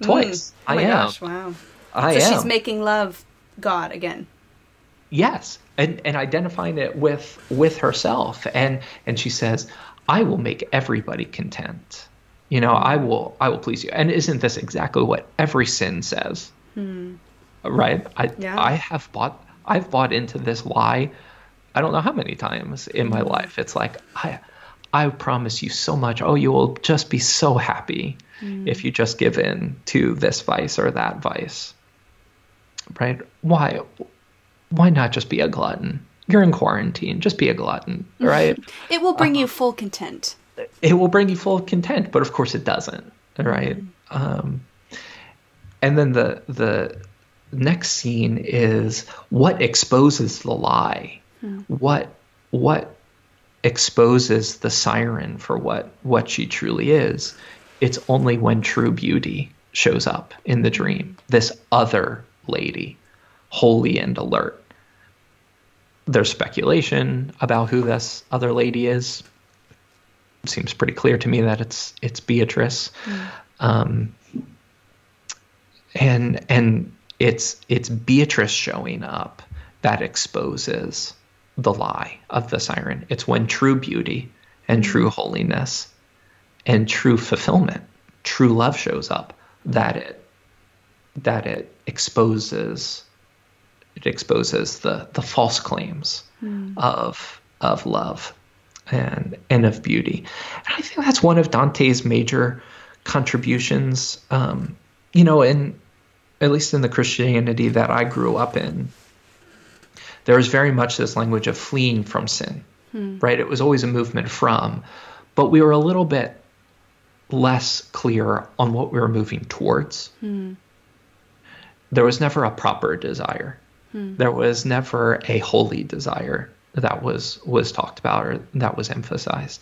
twice. Hmm. Oh I am. Gosh, wow. I so am. she's making love God again. Yes, and and identifying it with with herself, and and she says, "I will make everybody content." You know, I will I will please you. And isn't this exactly what every sin says? Hmm. Right? I yeah. I have bought I've bought into this lie I don't know how many times in my mm-hmm. life. It's like I I promise you so much. Oh, you will just be so happy mm. if you just give in to this vice or that vice. Right? Why why not just be a glutton? You're in quarantine. Just be a glutton, right? it will bring you full content. It will bring you full content, but of course it doesn't, right? Mm. Um, and then the the next scene is what exposes the lie. Mm. What what exposes the siren for what what she truly is. It's only when true beauty shows up in the dream. This other lady, holy and alert. There's speculation about who this other lady is. It seems pretty clear to me that it's it's Beatrice. Mm. Um, and and it's it's Beatrice showing up that exposes the lie of the siren. It's when true beauty and true mm-hmm. holiness and true fulfillment, true love shows up that it that it exposes it exposes the the false claims mm. of of love and and of beauty. And I think that's one of Dante's major contributions. Um, you know, in at least in the Christianity that I grew up in, there was very much this language of fleeing from sin, hmm. right? It was always a movement from, but we were a little bit less clear on what we were moving towards. Hmm. There was never a proper desire. Hmm. There was never a holy desire that was was talked about or that was emphasized.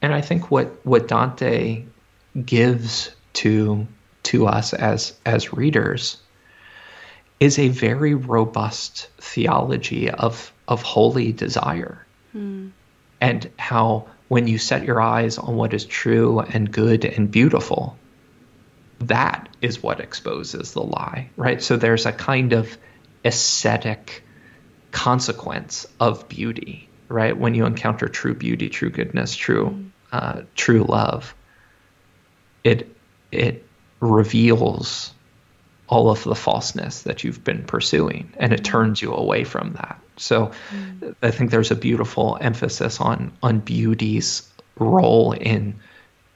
And I think what what Dante gives to to us as as readers is a very robust theology of of holy desire hmm. and how when you set your eyes on what is true and good and beautiful that is what exposes the lie right so there's a kind of aesthetic consequence of beauty right when you encounter true beauty true goodness true hmm. uh, true love it it reveals all of the falseness that you've been pursuing and it turns you away from that so mm. i think there's a beautiful emphasis on on beauty's role in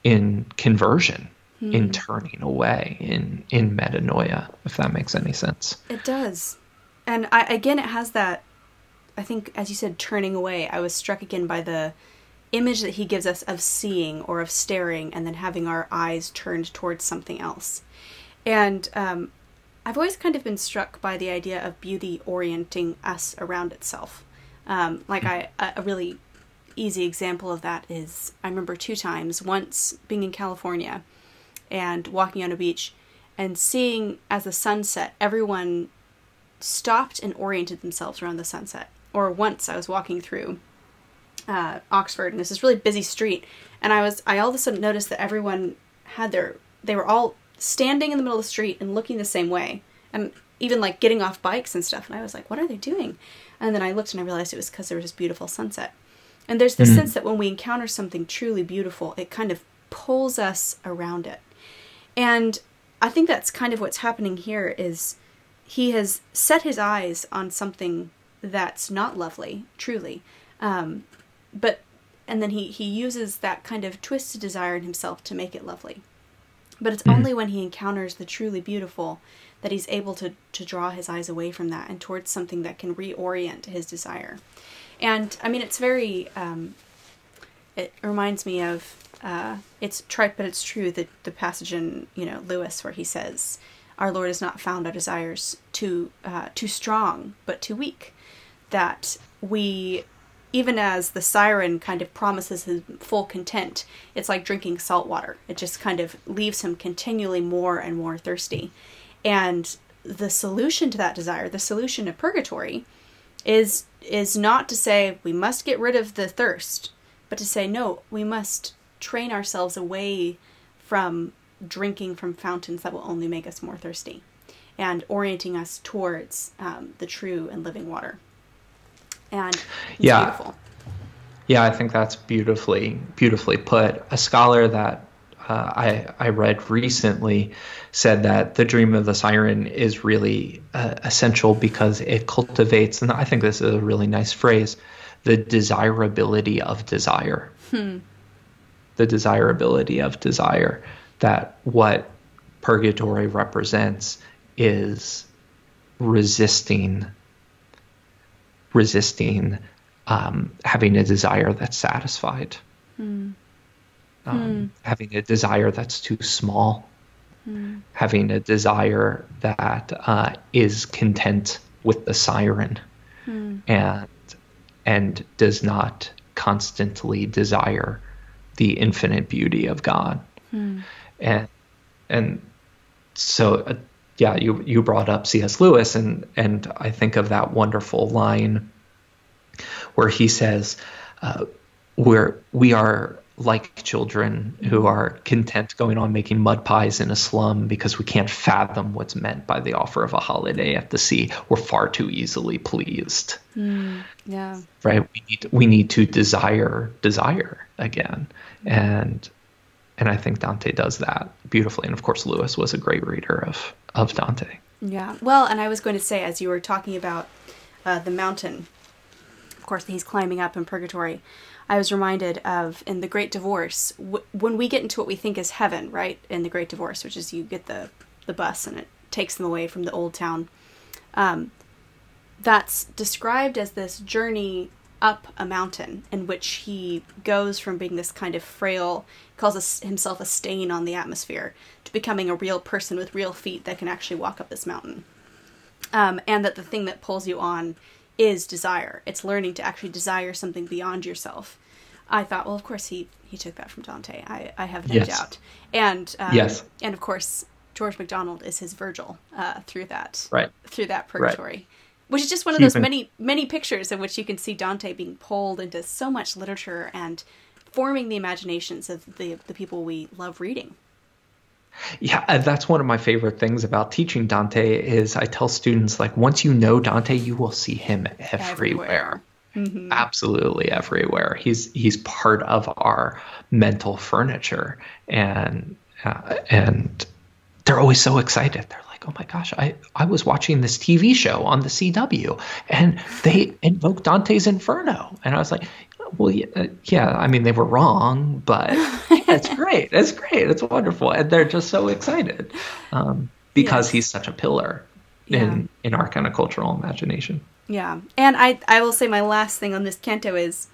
in conversion mm. in turning away in in metanoia if that makes any sense it does and I, again it has that i think as you said turning away i was struck again by the image that he gives us of seeing or of staring and then having our eyes turned towards something else and um, I've always kind of been struck by the idea of beauty orienting us around itself. Um, like I, a really easy example of that is I remember two times. Once being in California and walking on a beach and seeing as the sunset, everyone stopped and oriented themselves around the sunset. Or once I was walking through uh, Oxford and this is really busy street, and I was I all of a sudden noticed that everyone had their they were all standing in the middle of the street and looking the same way. And even like getting off bikes and stuff. And I was like, what are they doing? And then I looked and I realized it was because there was this beautiful sunset. And there's this mm-hmm. sense that when we encounter something truly beautiful, it kind of pulls us around it. And I think that's kind of what's happening here is he has set his eyes on something that's not lovely, truly. Um, but and then he, he uses that kind of twisted desire in himself to make it lovely. But it's mm-hmm. only when he encounters the truly beautiful that he's able to, to draw his eyes away from that and towards something that can reorient his desire. And I mean, it's very, um, it reminds me of uh, it's trite but it's true that the passage in you know Lewis where he says, "Our Lord has not found our desires too uh, too strong, but too weak." That we, even as the siren kind of promises his full content, it's like drinking salt water. It just kind of leaves him continually more and more thirsty, and the solution to that desire, the solution to purgatory, is is not to say we must get rid of the thirst, but to say no, we must train ourselves away from drinking from fountains that will only make us more thirsty, and orienting us towards um, the true and living water. And yeah, beautiful. yeah, I think that's beautifully beautifully put. A scholar that uh, I I read recently said that the dream of the siren is really uh, essential because it cultivates, and I think this is a really nice phrase, the desirability of desire. Hmm. The desirability of desire. That what purgatory represents is resisting, resisting um, having a desire that's satisfied. Hmm. Um, Hmm. having a desire that's too small, Hmm. having a desire that uh, is content with the siren Hmm. and and does not constantly desire the infinite beauty of God. Hmm. And and so uh, yeah, you you brought up C.S. Lewis and and I think of that wonderful line where he says uh, we're we are like children who are content going on making mud pies in a slum because we can't fathom what's meant by the offer of a holiday at the sea. We're far too easily pleased. Hmm. Yeah. Right? We need we need to desire desire again. And and I think Dante does that beautifully. And of course Lewis was a great reader of of Dante. Yeah. Well, and I was going to say, as you were talking about uh, the mountain, of course, he's climbing up in purgatory, I was reminded of in the Great Divorce, w- when we get into what we think is heaven, right? In the Great Divorce, which is you get the, the bus and it takes them away from the old town. Um, that's described as this journey up a mountain in which he goes from being this kind of frail, calls himself a stain on the atmosphere, to becoming a real person with real feet that can actually walk up this mountain. Um, and that the thing that pulls you on is desire. It's learning to actually desire something beyond yourself. I thought, well, of course he he took that from Dante. I, I have no Yes. doubt. And um, Yes. and of course George MacDonald is his Virgil uh, through that Right. through that purgatory, which is just one of those many many pictures in which you can see Dante being pulled into so much literature and forming the imaginations of the the people we love reading. Yeah, that's one of my favorite things about teaching Dante is I tell students like once you know Dante, you will see him everywhere. Everywhere. Absolutely everywhere. He's he's part of our mental furniture and uh, and they're always so excited. They're like, "Oh my gosh, I I was watching this TV show on the CW and they invoked Dante's Inferno." And I was like, well, yeah, uh, yeah, I mean, they were wrong, but it's great. It's great. It's wonderful. And they're just so excited um, because Yes. he's such a pillar in, in our kind of cultural imagination. Yeah. And I I will say my last thing on this canto is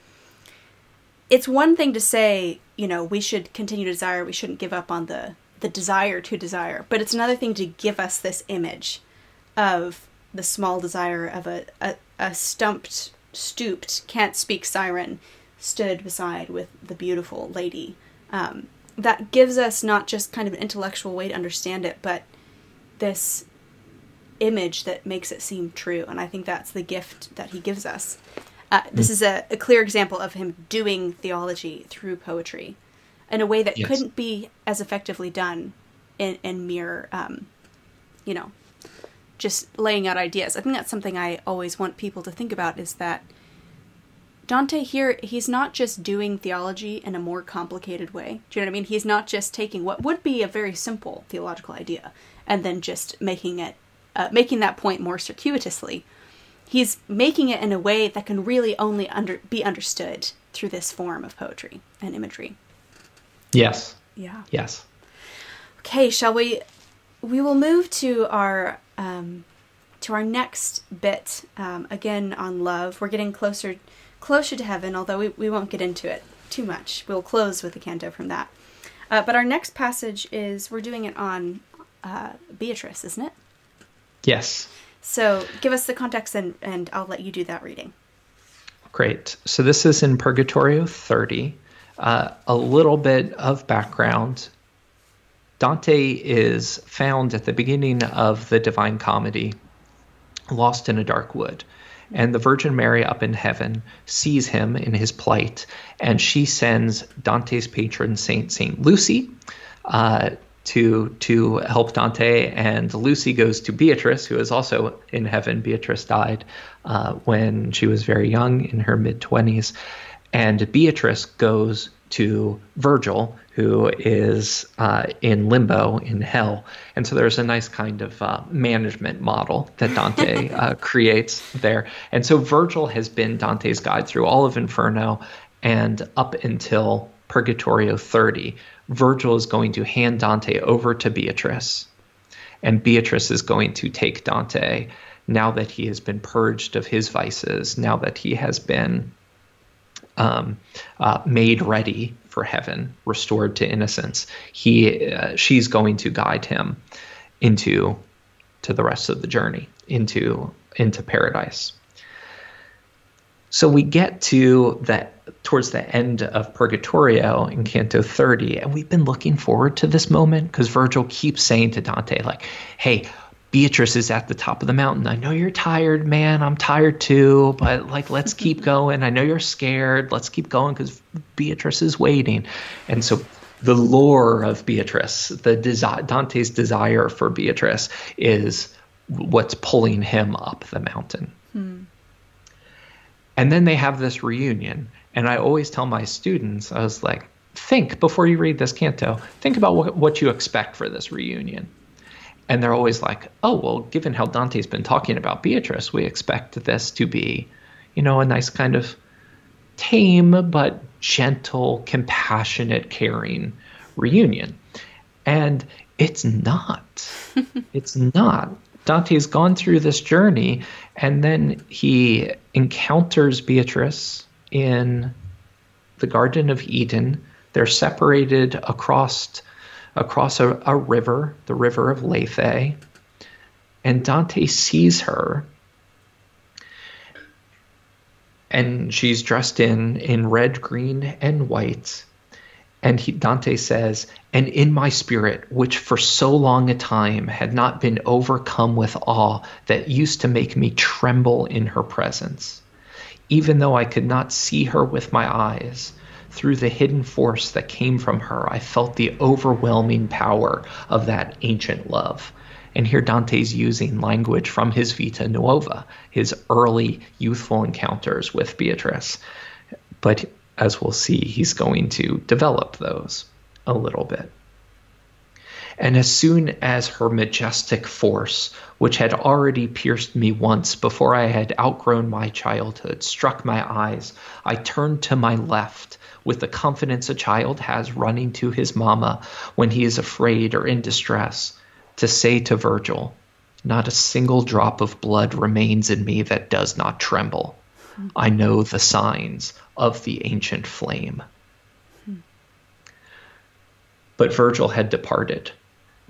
it's one thing to say, you know, we should continue to desire, we shouldn't give up on the the desire to desire, but it's another thing to give us this image of the small desire of a a, a stumped, stooped, can't speak siren stood beside with the beautiful lady. Um, that gives us not just kind of an intellectual way to understand it, but this image that makes it seem true. And I think that's the gift that he gives us. Uh, this is a, a clear example of him doing theology through poetry in a way that Yes. couldn't be as effectively done in, in mere, um, you know, just laying out ideas. I think that's something I always want people to think about is that Dante here, he's not just doing theology in a more complicated way. Do you know what I mean? He's not just taking what would be a very simple theological idea and then just making it, uh, making that point more circuitously. He's making it in a way that can really only under, be understood through this form of poetry and imagery. Yes. Yeah. Yes. Okay, shall we? We will move to our um, to our next bit um, again on love. We're getting closer closer to heaven, although we, we won't get into it too much. We'll close with a canto from that. Uh, but our next passage is we're doing it on uh, Beatrice, isn't it? Yes. So give us the context and, and I'll let you do that reading. Great. So this is in Purgatorio 30. Uh, a little bit of background. Dante is found at the beginning of the Divine Comedy, lost in a dark wood. And the Virgin Mary up in heaven sees him in his plight, and she sends Dante's patron saint, Saint Lucy, uh, to to help Dante, and Lucy goes to Beatrice, who is also in heaven. Beatrice died uh, when she was very young, in her mid twenties, and Beatrice goes to Virgil, who is uh, in limbo in hell. And so there's a nice kind of uh, management model that Dante uh, creates there. And so Virgil has been Dante's guide through all of Inferno and up until Purgatorio 30, Virgil is going to hand Dante over to Beatrice, and Beatrice is going to take Dante now that he has been purged of his vices, now that he has been um, uh, made ready for heaven, restored to innocence. He, uh, she's going to guide him into to the rest of the journey into into paradise. So we get to that towards the end of Purgatorio in Canto 30, and we've been looking forward to this moment because Virgil keeps saying to Dante, like, hey, Beatrice is at the top of the mountain. I know you're tired, man. I'm tired too, but like, let's keep going. I know you're scared. Let's keep going because Beatrice is waiting. And so the lore of Beatrice, the desi- Dante's desire for Beatrice is what's pulling him up the mountain. Hmm. And then they have this reunion. And I always tell my students, I was like, think before you read this canto, think about what, what you expect for this reunion. And they're always like, oh, well, given how Dante's been talking about Beatrice, we expect this to be, you know, a nice kind of tame but gentle, compassionate, caring reunion. And it's not. it's not. Dante's gone through this journey and then he encounters Beatrice in the Garden of Eden. They're separated across across a, a river, the river of Lethe, and Dante sees her and she's dressed in in red, green, and white. And he, Dante says, and in my spirit, which for so long a time had not been overcome with awe that used to make me tremble in her presence, even though I could not see her with my eyes, through the hidden force that came from her, I felt the overwhelming power of that ancient love. And here Dante's using language from his Vita Nuova, his early youthful encounters with Beatrice. But as we'll see, he's going to develop those a little bit. And as soon as her majestic force, which had already pierced me once before I had outgrown my childhood, struck my eyes, I turned to my left with the confidence a child has running to his mama when he is afraid or in distress, to say to Virgil, Not a single drop of blood remains in me that does not tremble. I know the signs of the ancient flame. But Virgil had departed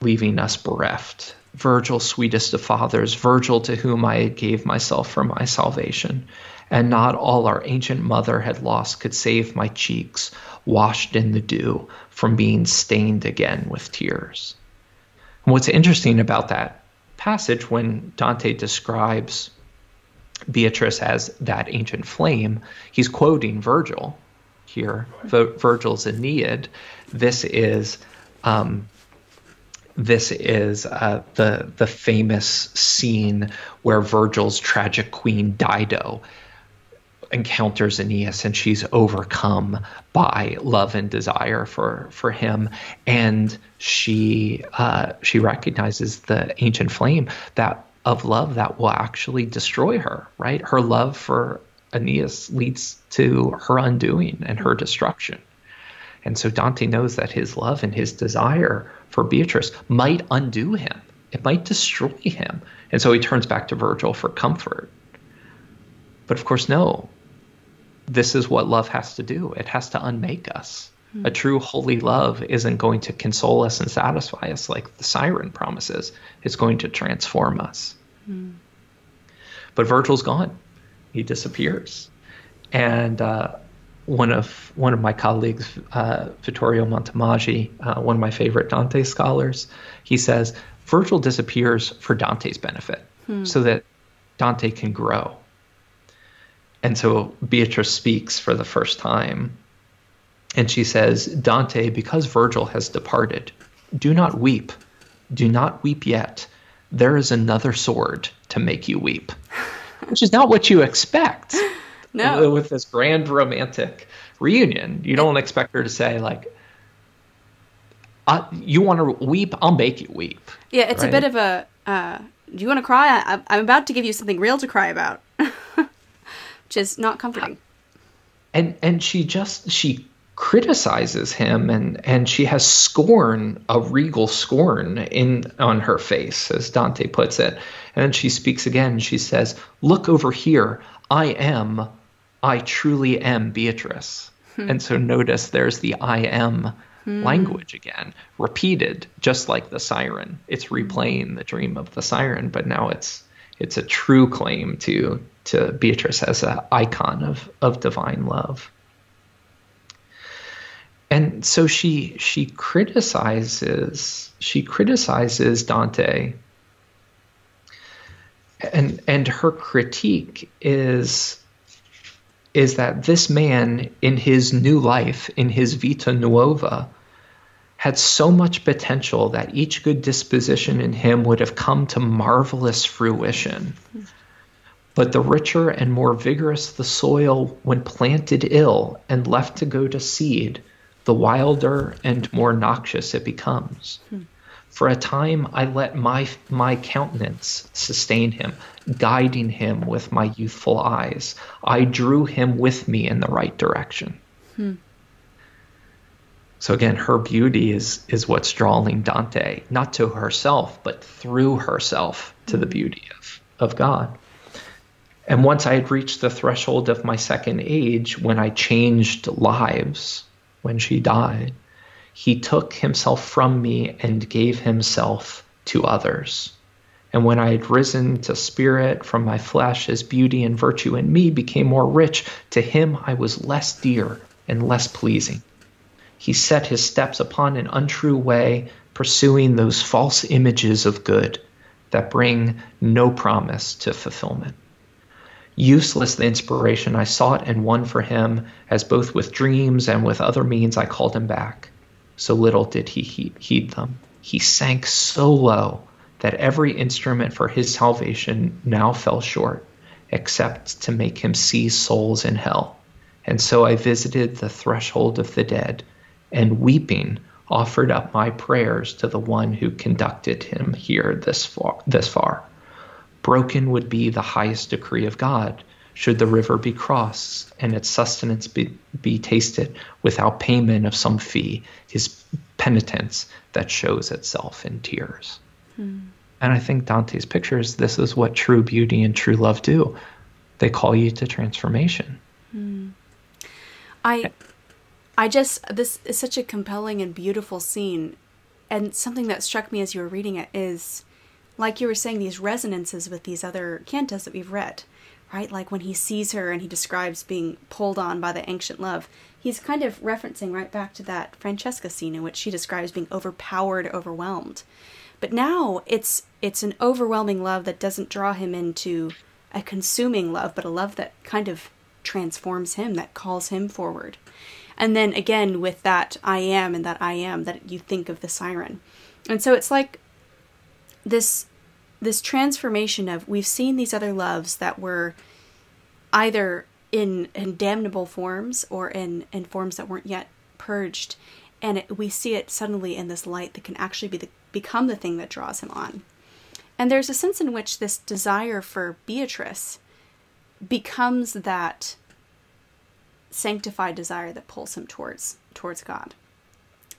leaving us bereft. Virgil, sweetest of fathers, Virgil to whom I gave myself for my salvation, and not all our ancient mother had lost could save my cheeks, washed in the dew, from being stained again with tears. And what's interesting about that passage when Dante describes Beatrice as that ancient flame, he's quoting Virgil here, Virgil's Aeneid. This is um, this is uh, the the famous scene where Virgil's tragic queen Dido encounters Aeneas and she's overcome by love and desire for for him and she uh, she recognizes the ancient flame that of love that will actually destroy her right her love for Aeneas leads to her undoing and her destruction and so Dante knows that his love and his desire for Beatrice might undo him. It might destroy him. And so he turns back to Virgil for comfort. But of course, no. This is what love has to do. It has to unmake us. Mm-hmm. A true holy love isn't going to console us and satisfy us like the siren promises. It's going to transform us. Mm-hmm. But Virgil's gone. He disappears. And uh, one of one of my colleagues, uh, Vittorio Montemaggi, uh, one of my favorite Dante scholars, he says Virgil disappears for Dante's benefit, hmm. so that Dante can grow. And so Beatrice speaks for the first time, and she says, Dante, because Virgil has departed, do not weep, do not weep yet. There is another sword to make you weep, which is not what you expect. No. With this grand romantic reunion, you don't expect her to say like, uh, "You want to weep? I'll make you weep." Yeah, it's right? a bit of a. Uh, do you want to cry? I, I'm about to give you something real to cry about, which is not comforting. And and she just she criticizes him and and she has scorn a regal scorn in on her face as dante puts it and she speaks again she says look over here i am I truly am Beatrice. Hmm. And so notice there's the I am hmm. language again, repeated, just like the siren. It's replaying the dream of the siren, but now it's it's a true claim to to Beatrice as an icon of of divine love. And so she she criticizes she criticizes Dante and and her critique is is that this man, in his new life, in his vita nuova, had so much potential that each good disposition in him would have come to marvelous fruition. But the richer and more vigorous the soil when planted ill and left to go to seed, the wilder and more noxious it becomes. For a time I let my my countenance sustain him, guiding him with my youthful eyes. I drew him with me in the right direction. Hmm. So again, her beauty is is what's drawing Dante, not to herself, but through herself to the beauty of, of God. And once I had reached the threshold of my second age, when I changed lives, when she died, he took himself from me and gave himself to others. And when I had risen to spirit from my flesh, his beauty and virtue in me became more rich. To him I was less dear and less pleasing. He set his steps upon an untrue way, pursuing those false images of good that bring no promise to fulfillment. Useless the inspiration I sought and won for him, as both with dreams and with other means I called him back. So little did he heed them. He sank so low that every instrument for his salvation now fell short, except to make him see souls in hell. And so I visited the threshold of the dead, and weeping offered up my prayers to the one who conducted him here this far. This far. Broken would be the highest decree of God, should the river be crossed and its sustenance be, be tasted without payment of some fee, his penitence that shows itself in tears. Hmm. And I think Dante's pictures, this is what true beauty and true love do. They call you to transformation. Hmm. I, I just this is such a compelling and beautiful scene, and something that struck me as you were reading it is, like you were saying, these resonances with these other cantos that we've read, right? Like when he sees her and he describes being pulled on by the ancient love, he's kind of referencing right back to that Francesca scene in which she describes being overpowered, overwhelmed. But now it's it's an overwhelming love that doesn't draw him into a consuming love, but a love that kind of transforms him, that calls him forward. And then again with that I am and that I am that you think of the siren. And so it's like this this transformation of we've seen these other loves that were either in, in damnable forms or in, in forms that weren't yet purged and it, we see it suddenly in this light that can actually be the, become the thing that draws him on and there's a sense in which this desire for beatrice becomes that sanctified desire that pulls him towards towards god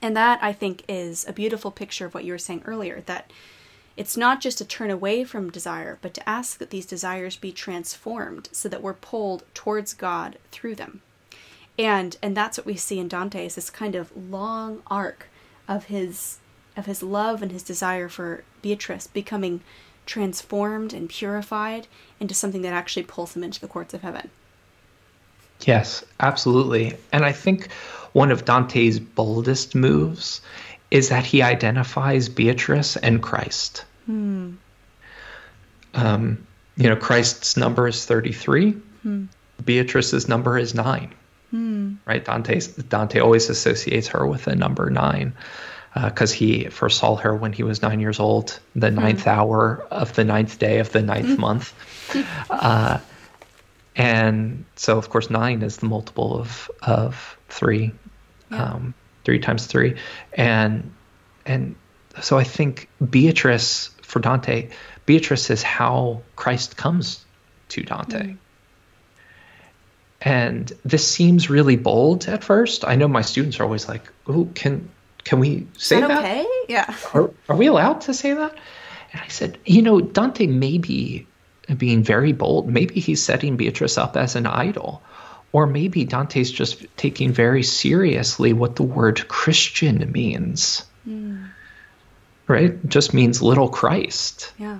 and that i think is a beautiful picture of what you were saying earlier that it's not just to turn away from desire, but to ask that these desires be transformed so that we're pulled towards God through them. And and that's what we see in Dante is this kind of long arc of his of his love and his desire for Beatrice becoming transformed and purified into something that actually pulls him into the courts of heaven. Yes, absolutely. And I think one of Dante's boldest moves is that he identifies Beatrice and Christ. Hmm. Um, you know, Christ's number is 33. Hmm. Beatrice's number is nine. Hmm. Right? Dante's, Dante always associates her with the number nine because uh, he first saw her when he was nine years old, the hmm. ninth hour of the ninth day of the ninth month. Uh, and so, of course, nine is the multiple of of three, yeah. um, three times three, and and so I think Beatrice for Dante, Beatrice is how Christ comes to Dante. Mm. And this seems really bold at first. I know my students are always like, "Oh, can can we say that?" that? Okay, yeah. Are, are we allowed to say that? And I said, you know, Dante may be being very bold. Maybe he's setting Beatrice up as an idol. Or maybe Dante's just taking very seriously what the word Christian means. Mm right? It just means little Christ. Yeah.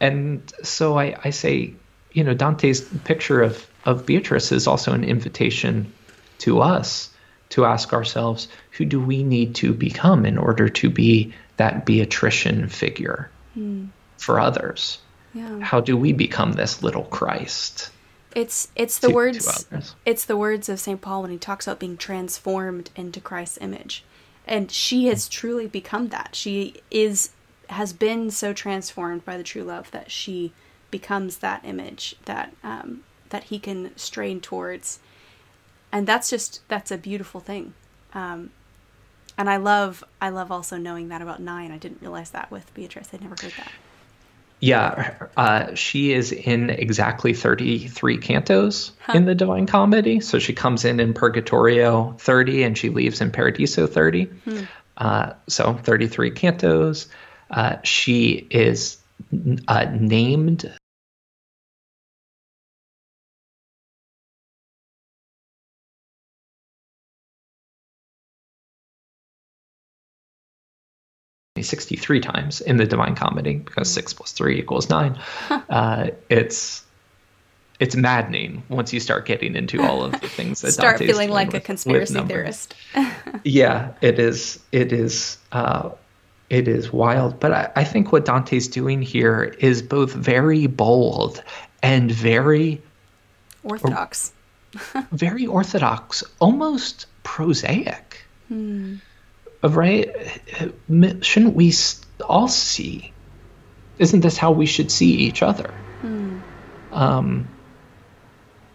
And so I, I say, you know, Dante's picture of, of Beatrice is also an invitation to us to ask ourselves, who do we need to become in order to be that Beatrician figure mm. for others? Yeah. How do we become this little Christ? It's it's the to, words to it's the words of St. Paul when he talks about being transformed into Christ's image and she has truly become that she is has been so transformed by the true love that she becomes that image that um, that he can strain towards and that's just that's a beautiful thing um, and i love i love also knowing that about nine i didn't realize that with beatrice i'd never heard that yeah, uh, she is in exactly 33 cantos huh. in the Divine Comedy. So she comes in in Purgatorio 30 and she leaves in Paradiso 30. Hmm. Uh, so 33 cantos. Uh, she is uh, named 63 times in the Divine Comedy because six plus three equals nine. uh, it's it's maddening once you start getting into all of the things that start Dante's feeling like with, a conspiracy theorist. yeah, it is. It is. Uh, it is wild. But I, I think what Dante's doing here is both very bold and very orthodox. very orthodox, almost prosaic. Hmm right? Shouldn't we all see? Isn't this how we should see each other? Hmm. Um,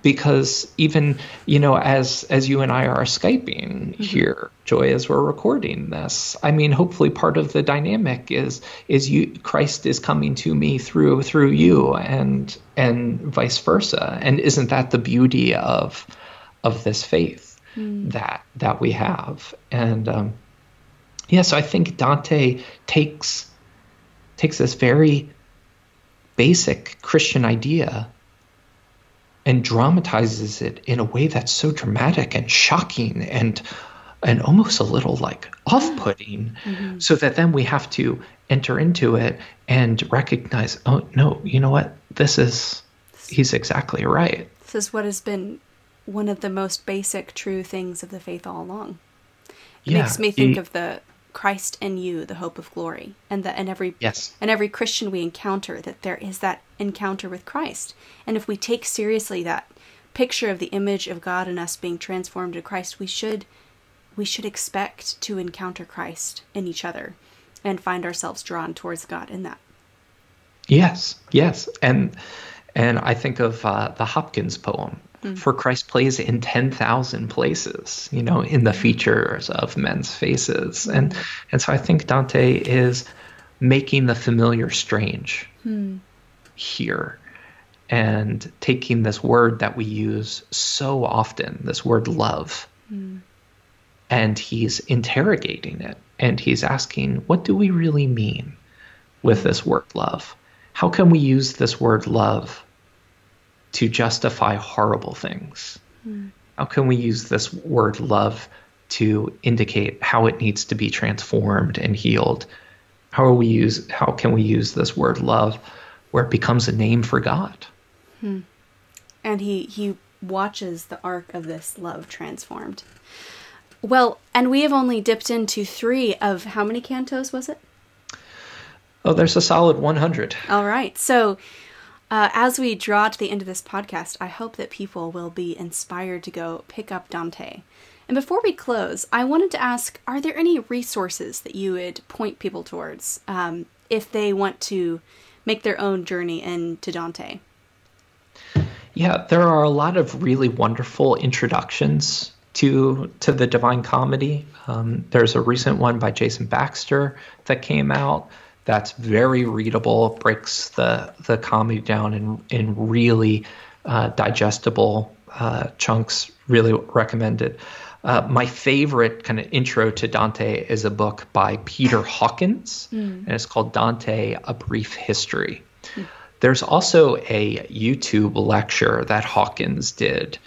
because even you know, as as you and I are skyping mm-hmm. here, Joy, as we're recording this, I mean, hopefully, part of the dynamic is is you Christ is coming to me through through you, and and vice versa. And isn't that the beauty of of this faith mm. that that we have? And um, yeah, so I think Dante takes takes this very basic Christian idea and dramatizes it in a way that's so dramatic and shocking and and almost a little like off-putting mm-hmm. so that then we have to enter into it and recognize oh no you know what? This is he's exactly right. This is what has been one of the most basic true things of the faith all along. It yeah, makes me think of the Christ in you, the hope of glory, and that in every yes. and every Christian we encounter that there is that encounter with Christ. And if we take seriously that picture of the image of God in us being transformed to Christ, we should we should expect to encounter Christ in each other and find ourselves drawn towards God in that. Yes, yes, and and I think of uh, the Hopkins poem mm. for Christ plays in 10,000 places, you know, in the features of men's faces. Mm. And, and so I think Dante is making the familiar strange mm. here and taking this word that we use so often, this word love, mm. and he's interrogating it and he's asking, what do we really mean? with this word love? How can we use this word love to justify horrible things? Mm. How can we use this word love to indicate how it needs to be transformed and healed? How are we use how can we use this word love where it becomes a name for God? Hmm. And he he watches the arc of this love transformed. Well, and we have only dipped into three of how many cantos was it? Oh, there's a solid 100. All right. So, uh, as we draw to the end of this podcast, I hope that people will be inspired to go pick up Dante. And before we close, I wanted to ask Are there any resources that you would point people towards um, if they want to make their own journey into Dante? Yeah, there are a lot of really wonderful introductions to to the Divine Comedy. Um, there's a recent one by Jason Baxter that came out that's very readable, breaks the the comedy down in in really uh, digestible uh, chunks. Really recommended. Uh, my favorite kind of intro to Dante is a book by Peter Hawkins, mm. and it's called Dante: A Brief History. Mm. There's also a YouTube lecture that Hawkins did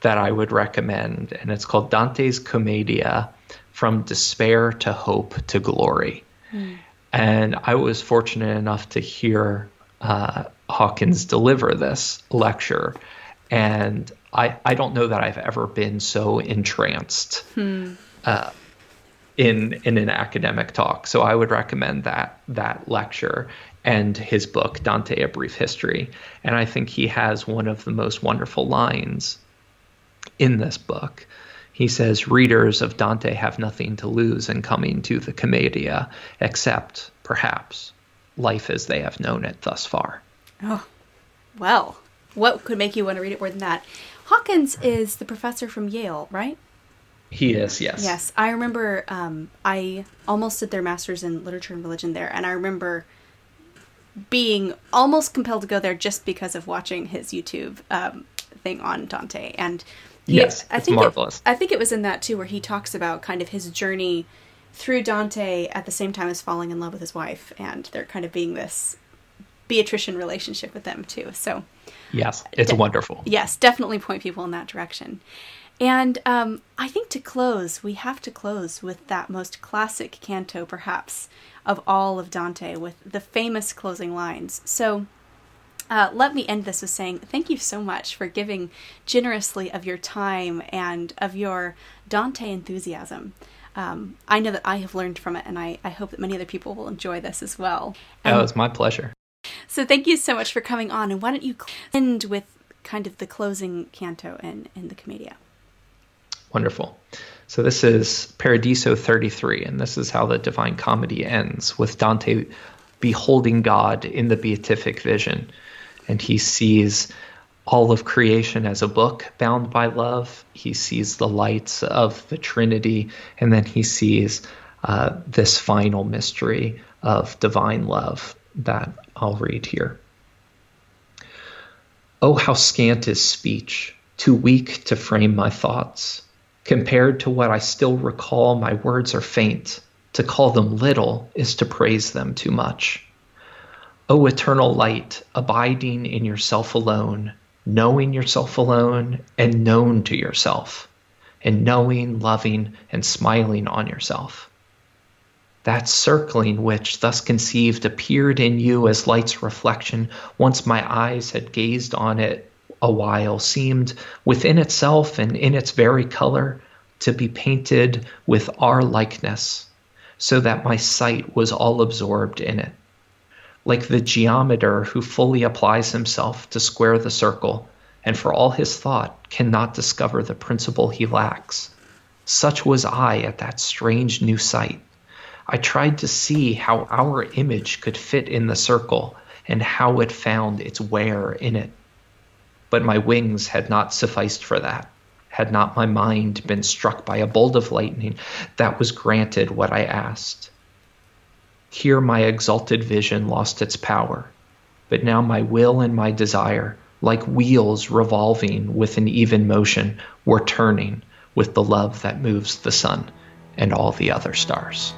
that I would recommend, and it's called Dante's Commedia From Despair to Hope to Glory. Mm. And I was fortunate enough to hear uh, Hawkins deliver this lecture. And I, I don't know that I've ever been so entranced hmm. uh, in in an academic talk. So I would recommend that that lecture and his book Dante: A Brief History. And I think he has one of the most wonderful lines in this book. He says, "Readers of Dante have nothing to lose in coming to the Commedia, except perhaps life as they have known it thus far." Oh, well, what could make you want to read it more than that? Hawkins is the professor from Yale, right? He is, yes. Yes, I remember. Um, I almost did their master's in literature and religion there, and I remember being almost compelled to go there just because of watching his YouTube um, thing on Dante. And he, yes, I think marvelous. It, I think it was in that too, where he talks about kind of his journey through Dante at the same time as falling in love with his wife, and there kind of being this Beatrician relationship with them too. So Yes, it's de- wonderful. Yes, definitely point people in that direction. And um, I think to close, we have to close with that most classic canto, perhaps, of all of Dante, with the famous closing lines. So uh, let me end this with saying thank you so much for giving generously of your time and of your Dante enthusiasm. Um, I know that I have learned from it, and I, I hope that many other people will enjoy this as well. And, oh, it's my pleasure. So thank you so much for coming on. And why don't you end with kind of the closing canto in, in the Commedia? Wonderful. So this is Paradiso 33, and this is how the Divine Comedy ends with Dante beholding God in the beatific vision. And he sees all of creation as a book bound by love. He sees the lights of the Trinity, and then he sees uh, this final mystery of divine love that I'll read here. Oh, how scant is speech, too weak to frame my thoughts. Compared to what I still recall, my words are faint. To call them little is to praise them too much. O eternal light, abiding in yourself alone, knowing yourself alone and known to yourself, and knowing, loving, and smiling on yourself that circling which, thus conceived, appeared in you as light's reflection, once my eyes had gazed on it a while, seemed within itself and in its very color to be painted with our likeness, so that my sight was all absorbed in it. Like the geometer who fully applies himself to square the circle, and for all his thought cannot discover the principle he lacks. Such was I at that strange new sight I tried to see how our image could fit in the circle and how it found its where in it. But my wings had not sufficed for that. Had not my mind been struck by a bolt of lightning, that was granted what I asked. Here my exalted vision lost its power, but now my will and my desire, like wheels revolving with an even motion, were turning with the love that moves the sun and all the other stars.